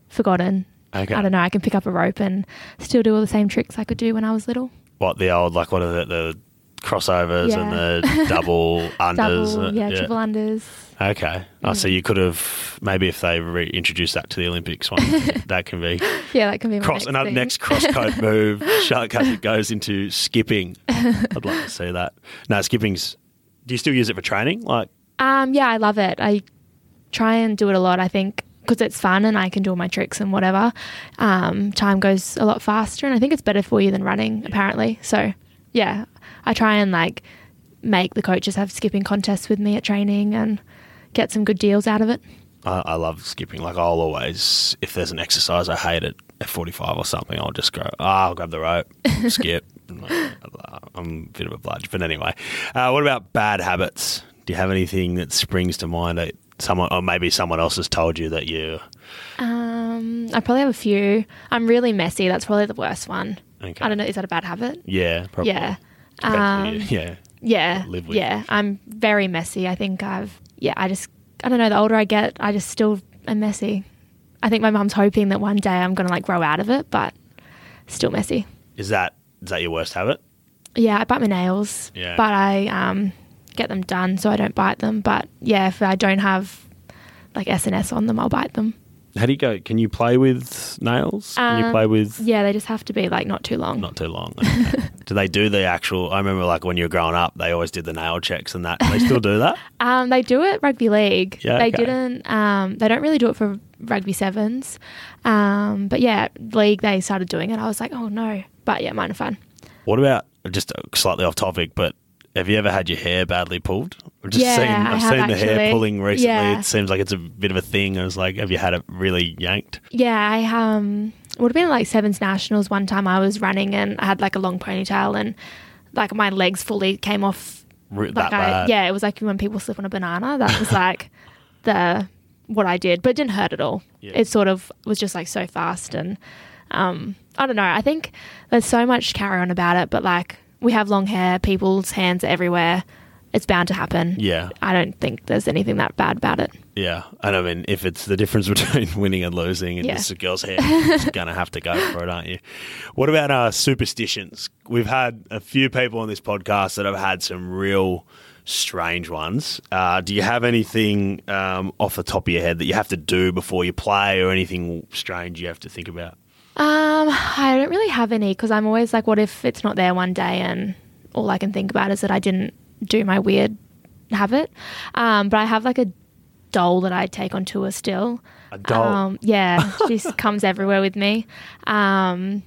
forgotten. Okay. I don't know. I can pick up a rope and still do all the same tricks I could do when I was little. What the old like what are the, the crossovers and the double unders? Double, uh, yeah, triple unders. Okay. Oh, so you could have maybe if they reintroduce that to the Olympics one, that can be Yeah, that can be cross next another thing. next cross code move. Charlotte Caslick goes into skipping. I'd like to see that. No, skipping's. Do you still use it for training? Like, Um, yeah, I love it. I try and do it a lot. I think because it's fun and I can do all my tricks and whatever. Um, time goes a lot faster, and I think it's better for you than running. Apparently, so yeah, I try and like make the coaches have skipping contests with me at training and get some good deals out of it. I, I love skipping. Like, I'll always, if there's an exercise I hate it at F45 or something, I'll just go, ah, I'll grab the rope, skip. I'm I'm a bit of a bludge. But anyway, uh, what about bad habits? Do you have anything that springs to mind that someone, or maybe someone else has told you that you. Um, I probably have a few. I'm really messy. That's probably the worst one. Okay. I don't know. Is that a bad habit? Yeah, probably. Yeah. Um, yeah. Yeah. live with. Yeah. I'm very messy. I think I've, yeah, I just, I don't know. The older I get, I just still am messy. I think my mum's hoping that one day I'm going to like grow out of it, but still messy. Is that is that your worst habit? Yeah. I bite my nails, Yeah. but I um, get them done so I don't bite them. But yeah, if I don't have like SNS on them, I'll bite them. How do you go? Can you play with nails? Can you Um, play with Yeah. They just have to be like not too long. not too long? Okay. do they do the actual? I remember like when you were growing up, they always did the nail checks and that. Do they still do that? Um, they do it rugby league. Yeah, they okay. didn't. Um, they don't really do it for rugby sevens. Um, but yeah, league they started doing it. I was like, oh no. But yeah, mine are fun. What about just slightly off topic, but have you ever had your hair badly pulled? I've just Yeah, seen I've seen the hair pulling recently. Yeah. It seems like it's a bit of a thing. I was like, have you had it really yanked? Yeah, I um it would have been like sevens nationals one time. I was running and I had like a long ponytail and like my legs fully came off. Like that I, bad? yeah, it was like when people slip on a banana. That was like the what I did, but it didn't hurt at all. Yeah. It sort of was just like so fast and. Um, I don't know. I think there's so much carry on about it, but like we have long hair, people's hands are everywhere. It's bound to happen. Yeah. I don't think there's anything that bad about it. Yeah, and I mean, if it's the difference between winning and losing, and Yeah. it's a girl's hair, you're gonna have to go for it, aren't you? What about uh, superstitions? We've had a few people on this podcast that have had some real strange ones. Uh, do you have anything um, off the top of your head that you have to do before you play, or anything strange you have to think about? Um, I don't really have any because I'm always like, what if it's not there one day and all I can think about is that I didn't do my weird habit. Um, but I have like a doll that I take on tour still. A doll. Um, yeah, she comes everywhere with me. Um,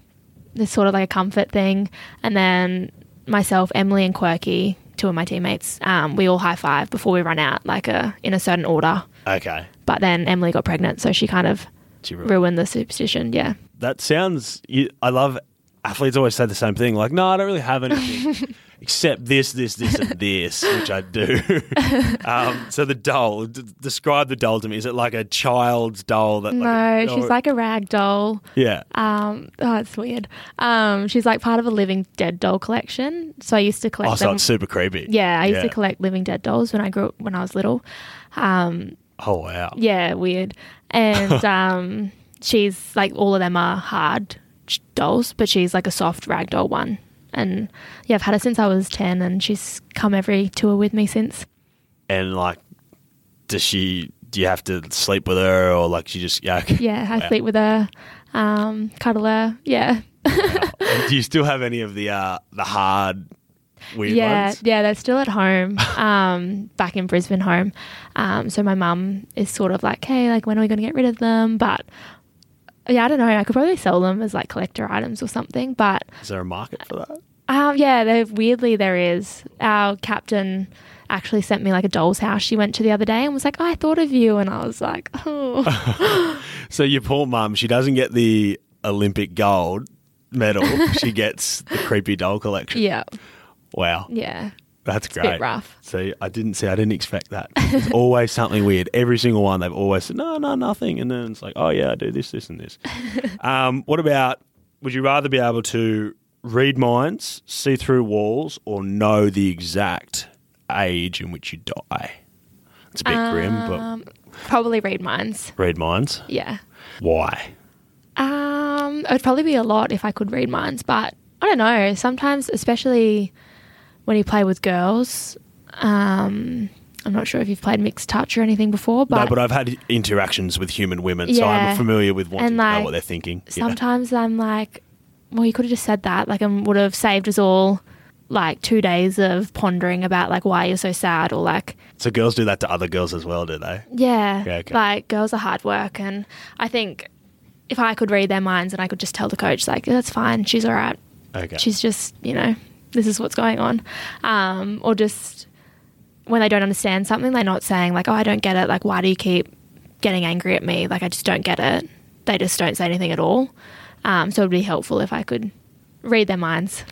it's sort of like a comfort thing. And then myself, Emilee, and Quirky, two of my teammates, um, we all high five before we run out, like a in a certain order. Okay, But then Emilee got pregnant, so she kind of Gee, ruined the superstition. Yeah. that sounds. You, I love athletes always say the same thing. Like, no, I don't really have anything except this, this, this, and this, which I do. um, so the doll. D- describe the doll to me. Is it like a child's doll that? No, Like, she's or- like a rag doll. Yeah. Um, oh, it's weird. Um, she's like part of a living dead doll collection. So I used to collect Oh, so them. it's super creepy. Yeah, I used Yeah. to collect living dead dolls when I grew up, when I was little. Um, Oh wow. yeah, weird. And um, she's like all of them are hard dolls, but she's like a soft rag doll one. And yeah, I've had her since I was ten, and she's come every tour with me since. And like, does she? Do you have to sleep with her, or like she just? Yeah. okay. Yeah, I Wow. sleep with her, um, cuddle her. Yeah, And do you still have any of the uh, the hard weird yeah, ones? yeah. They're still at home, um, back in Brisbane home. Um, so my mum is sort of like, hey, like when are we going to get rid of them? But yeah, I don't know. I could probably sell them as like collector items or something. But Is there a market for that? um, yeah, there weirdly there is. Our captain actually sent me like a doll's house. She went to the other day and was like, oh, I thought of you, and I was like, oh, So your poor mum, she doesn't get the Olympic gold medal. she gets the creepy doll collection. yeah, Wow, yeah. that's a great. bit rough. See, I didn't see. I didn't expect that. It's always something weird. Every single one, they've always said, "No, no, nothing," and then it's like, "Oh yeah, I do this, this, and this." um, what about? Would you rather be able to read minds, see through walls, or know the exact age in which you die? It's a bit grim, but Um, probably read minds. read minds. Yeah. Why? Um, it would probably be a lot if I could read minds, but I don't know. Sometimes, especially when you play with girls, um, I'm not sure if you've played mixed touch or anything before, but, no, but I've had interactions with human women, so I'm familiar with wanting And, to know what they're thinking. Yeah. sometimes I'm like, well, you could have just said that. Like, I would have saved us all like two days of pondering about like why you're so sad or like So girls do that to other girls as well, do they? Yeah. Yeah, okay. Like girls are hard work and I think if I could read their minds and I could just tell the coach like that's fine, she's all right. Okay. She's just, you know, this is what's going on. Um, or just when they don't understand something, they're not saying like, "Oh, I don't get it." Like, why do you keep getting angry at me? Like, I just don't get it. They just don't say anything at all. Um, so it'd be helpful if I could read their minds.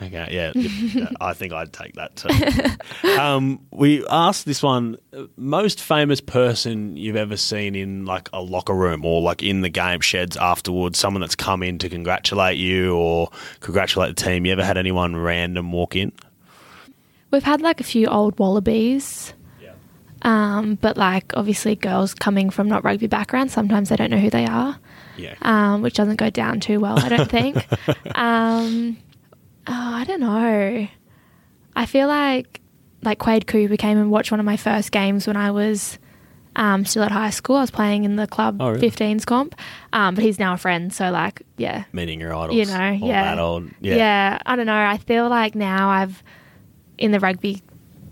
Okay, yeah, yeah, I think I'd take that too. um, we asked this one: most famous person you've ever seen in like a locker room or like in the game sheds afterwards. Someone that's come in to congratulate you or congratulate the team. You ever had anyone random walk in? We've had like a few old wallabies. Um, but like obviously girls coming from not rugby backgrounds, sometimes they don't know who they are, Yeah. um, which doesn't go down too well, I don't think. um, oh, I don't know. I feel like like Quade Cooper came and watched one of my first games when I was um, still at high school. I was playing in the club Oh, really? 15s comp, um, but he's now a friend. So like, yeah, Meeting your idols. you know, yeah, That old, yeah. yeah. I don't know. I feel like now I've in the rugby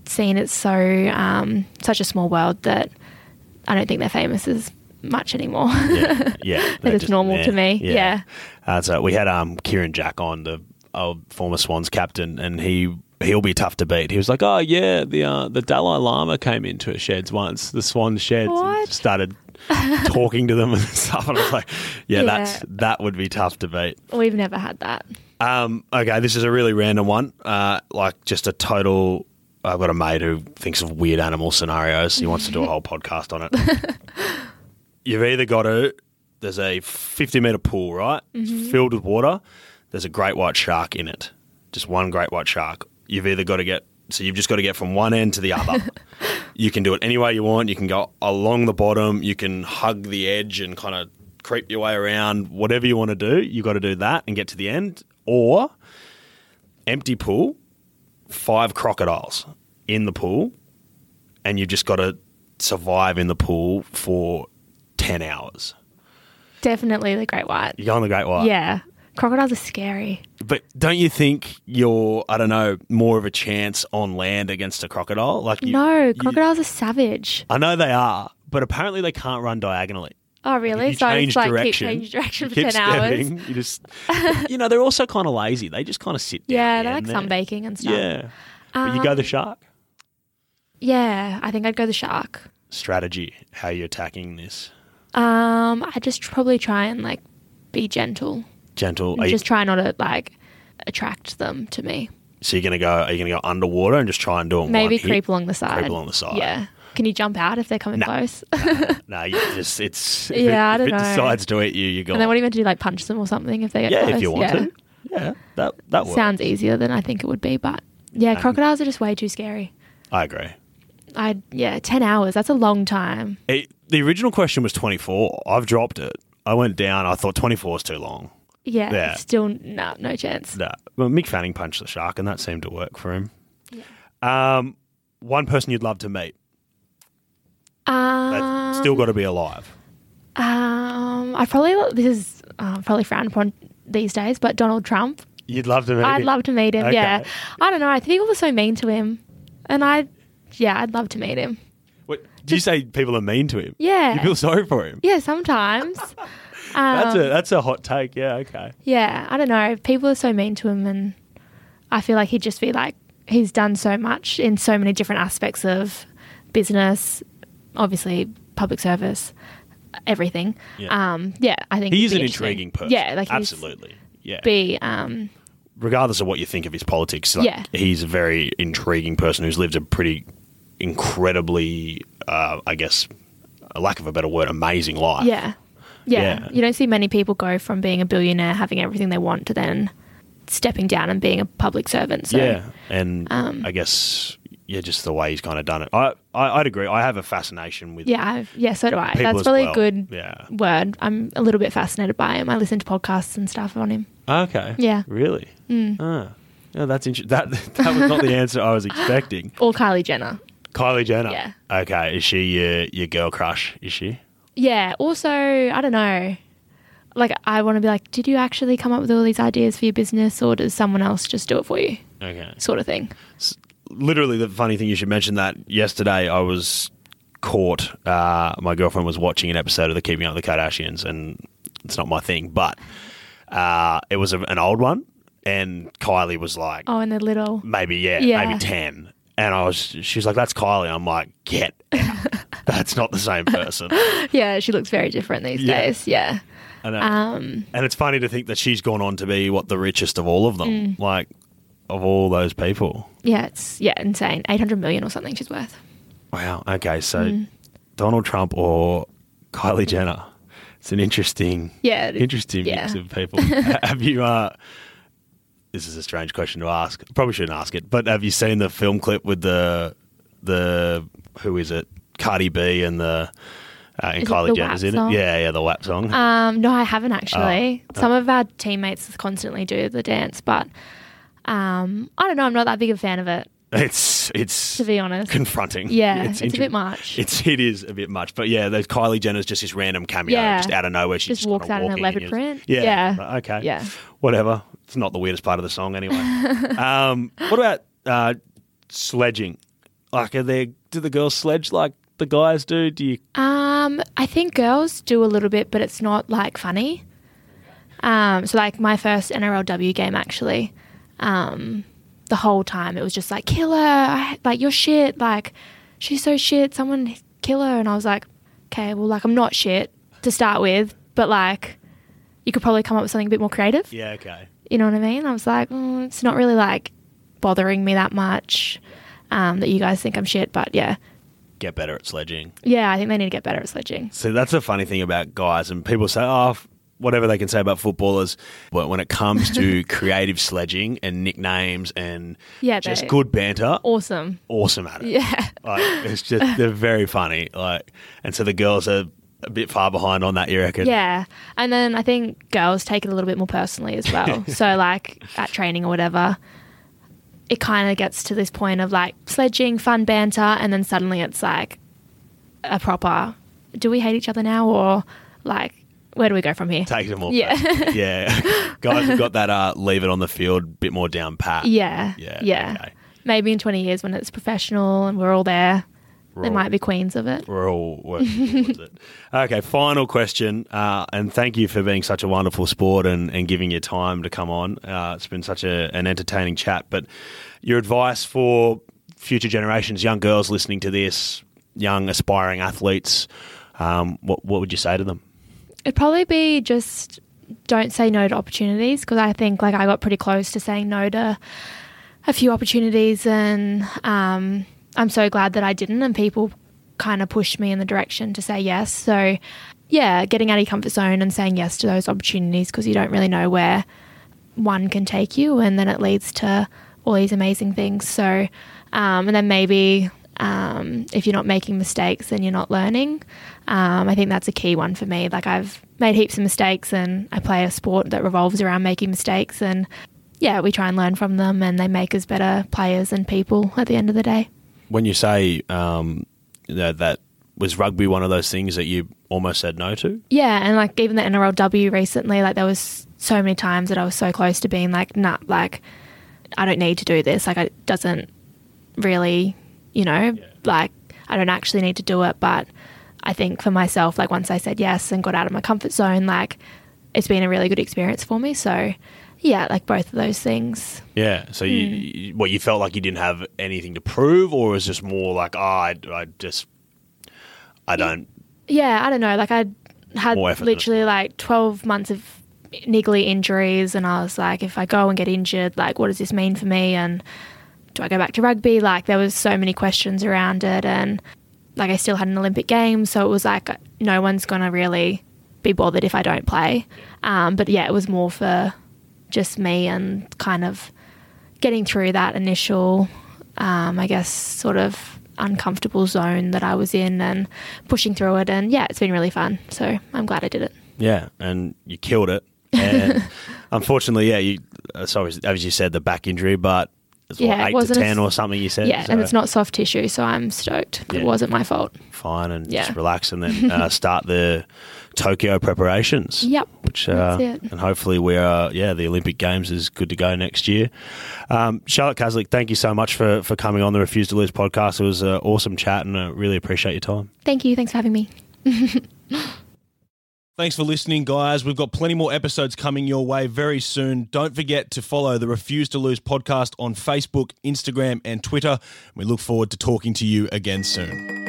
scene. It's so um, such a small world that I don't think they're famous as much anymore. yeah, yeah. That is normal to me, yeah. Uh, so we had um, Kieren Jack on, the old former Swans captain, and he he'll be tough to beat. He was like, "Oh yeah, the uh, the Dalai Lama came into a sheds once, the Swan sheds, and started talking to them and stuff." And I was like, "Yeah, Yeah. that's that would be tough to beat." We've never had that. Um, okay, this is a really random one. Uh, like just a total. I've got a mate who thinks of weird animal scenarios. He wants to do a whole podcast on it. You've either got to. there's a 50 meter pool, right? Mm-hmm. filled with water. There's a great white shark in it. Just one great white shark. You've either got to get, so you've just got to get from one end to the other. you can do it any way you want. You can go along the bottom. You can hug the edge and kind of creep your way around. Whatever you want to do, you've got to do that and get to the end. Or empty pool, five crocodiles in the pool, and you've just got to survive in the pool for 10 hours. Definitely the great white. You go on the Great White. Yeah. Crocodiles are scary. But don't you think you're, I don't know, more of a chance on land against a crocodile? Like you, no, you- crocodiles are savage. I know they are, but apparently they can't run diagonally. Oh, really? You so I like direction. keep changing direction for keep 10 hours. stepping, You just, you know, they're also kind of lazy. They just kind of sit down. Yeah, they like sunbaking and stuff. Yeah. But you go the shark. Yeah, I think I'd go the shark. Strategy, how you're attacking this. Um, I'd just probably try and like be gentle. Gentle. Are you, just try not to like attract them to me. so you're to go, are you going to go underwater and just try and do it Maybe one hit? creep along the side. Creep along the side. Yeah. Can you jump out if they're coming No. close? No, you just, it's, if Yeah, I don't if it know. decides to eat you, you go. and then what are you meant to do? Like punch them or something if they get close. yeah, close? if you want yeah. to. Yeah, that, that works. Sounds easier than I think it would be, but yeah, crocodiles are just way too scary. I agree. I yeah, ten hours. That's a long time. It, the original question was 24. I've dropped it. I went down. I thought 24 is too long. Yeah, Yeah. still no, no chance. No. Well, Mick Fanning punched the shark, and that seemed to work for him. Um, one person you'd love to meet. Um, still got to be alive. um, I probably this is uh, probably frowned upon these days, but Donald Trump. You'd love to meet I'd him? love to meet him. Okay. Yeah, I don't know. I think people are so mean to him, and I, yeah, I'd love to meet him. What, did you say people are mean to him? Yeah. You feel sorry for him? Yeah, sometimes. That's Um, a that's a hot take. Yeah. Okay. Yeah, I don't know. People are so mean to him, and I feel like he'd just be like, he's done so much in so many different aspects of business, obviously public service, everything. Yeah. Um, yeah, I think He he'd is be an intriguing person. Yeah, like he's absolutely. Yeah. Be um, Regardless of what you think of his politics, like, Yeah. he's a very intriguing person who's lived a pretty incredibly, uh, I guess, a lack of a better word, amazing life. yeah. Yeah, Yeah. You don't see many people go from being a billionaire, having everything they want, to then stepping down and being a public servant. So yeah, and um, I guess yeah, just the way he's kind of done it. I, I I'd agree. I have a fascination with yeah, I've, yeah. So do I. That's probably well. a good Yeah. word. I'm a little bit fascinated by him. I listen to podcasts and stuff on him. Okay. Yeah. Mm. Really. Ah. Yeah, that's interesting. That that was not the answer I was expecting. Or Kylie Jenner. Kylie Jenner. Yeah. Okay. Is she your your girl crush? Is she? Yeah. Also, I don't know. Like, I want to be like, did you actually come up with all these ideas for your business, or does someone else just do it for you? Okay. Sort of thing. literally the funny thing you should mention that yesterday I was caught. Uh, my girlfriend was watching an episode of the Keeping Up with the Kardashians, and it's not my thing, but uh, it was a, an old one, and Kylie was like, Oh, and they're little. maybe yeah, Yeah. maybe ten, and I was, she was like, that's Kylie. I'm like, get out. that's not the same person. Yeah, she looks very different these Yeah. days. Yeah. And, uh, Um, and it's funny to think that she's gone on to be what the richest of all of them, Mm. like of all those people. yeah, it's yeah insane. Eight hundred million or something she's worth. Wow. Okay. So Mm. Donald Trump or Kylie Jenner. It's an interesting, Yeah. it- interesting mix of people. Ha- have you? Uh, this is a strange question to ask. Probably shouldn't ask it. But have you seen the film clip with the the who is it? Cardi B and the uh, and Is Kylie Jenner's in it. Yeah, yeah, the WAP song. Um, no, I haven't actually. Oh. Some of our teammates constantly do the dance, but um, I don't know. I'm not that big a fan of it, it's it's to be honest. confronting. Yeah, it's, a inter- bit much. It's it is a bit much, but yeah, those Kylie Jenner's just this random cameo, Yeah. just out of nowhere. She Just just, walks out in a leopard print. Yeah, Yeah. okay, Yeah. whatever. It's not the weirdest part of the song, anyway. um, what about uh, sledging? Like, are there do the girls sledge like the guys do? Do you? Um, I think girls do a little bit, but it's not like funny. Um, so like my first NRLW game actually, um, the whole time it was just like kill her, I, like you're shit, like she's so shit, someone kill her, and I was like, okay, well like I'm not shit to start with, but like you could probably come up with something a bit more creative. Yeah, okay. You know what I mean? I was like, mm, it's not really like bothering me that much um, that you guys think I'm shit, but yeah, get better at sledging. Yeah, I think they need to get better at sledging. See, that's the funny thing about guys, and people say, "Oh, f- whatever they can say about footballers," but when it comes to creative sledging and nicknames and Yeah, just good banter, Awesome. awesome at it. Yeah. Like it's just they're very funny. Like, and so the girls are a bit far behind on that. You reckon? Yeah. And then I think girls take it a little bit more personally as well. so, like at training or whatever, it kind of gets to this point of like sledging, fun banter, and then suddenly it's like a proper do we hate each other now or like where do we go from here? Takes them all. Yeah. yeah. Guys have got that. Uh, leave it on the field, bit more down pat. Yeah. Yeah, Yeah. okay. Maybe in 20 years when it's professional and we're all there, We're they all- might be queens of it. We're all working towards it. Okay, final question, uh, and thank you for being such a wonderful sport and, and giving your time to come on. Uh, it's been such a, an entertaining chat. But your advice for future generations, young girls listening to this, young aspiring athletes, um, what what would you say to them? It'd probably be just don't say no to opportunities because I think like I got pretty close to saying no to a few opportunities and um, I'm so glad that I didn't and people kind of pushed me in the direction to say yes. So yeah, getting out of your comfort zone and saying yes to those opportunities because you don't really know where one can take you and then it leads to all these amazing things. So um, and then maybe um, if you're not making mistakes, then you're not learning. Um, I think that's a key one for me. Like I've made heaps of mistakes, and I play a sport that revolves around making mistakes, and yeah, we try and learn from them, and they make us better players and people at the end of the day. When you say um, know, that was rugby one of those things that you almost said no to? Yeah, and like even the NRLW recently, like there was so many times that I was so close to being like, nah, like I don't need to do this. Like it doesn't really, you know, like I don't actually need to do it. But I think for myself, like once I said yes and got out of my comfort zone, like it's been a really good experience for me. So yeah, like both of those things. Yeah. So you, hmm. you, what you felt like you didn't have anything to prove, or was just more like, oh, I, I just, I don't. Yeah, I don't know. Like I had More effort than literally like 12 months of niggly injuries, and I was like, if I go and get injured, like, what does this mean for me? And do I go back to rugby? Like, there was so many questions around it, and like I still had an Olympic game, so it was like no one's gonna really be bothered if I don't play. Um, but yeah, it was more for just me and kind of getting through that initial, um, I guess, sort of uncomfortable zone that I was in and pushing through it. And yeah, it's been really fun. So I'm glad I did it. Yeah, and you killed it. And unfortunately, yeah, you. Uh, sorry, as you said, the back injury, but it's Yeah, what, it eight to a ten s- or something. You said, Yeah, and it's not soft tissue, so I'm stoked. Yeah. It wasn't my fault. fine, and Yeah. just relax, and then uh, start the Tokyo preparations. Yep. which uh, and hopefully we are yeah the Olympic Games is good to go next year. Um, Charlotte Caslick, thank you so much for for coming on the Refuse to Lose podcast. It was an awesome chat, and I really appreciate your time. Thank you. Thanks for having me. Thanks for listening, guys. We've got plenty more episodes coming your way very soon. Don't forget to follow the Refuse to Lose podcast on Facebook, Instagram, and Twitter. We look forward to talking to you again soon.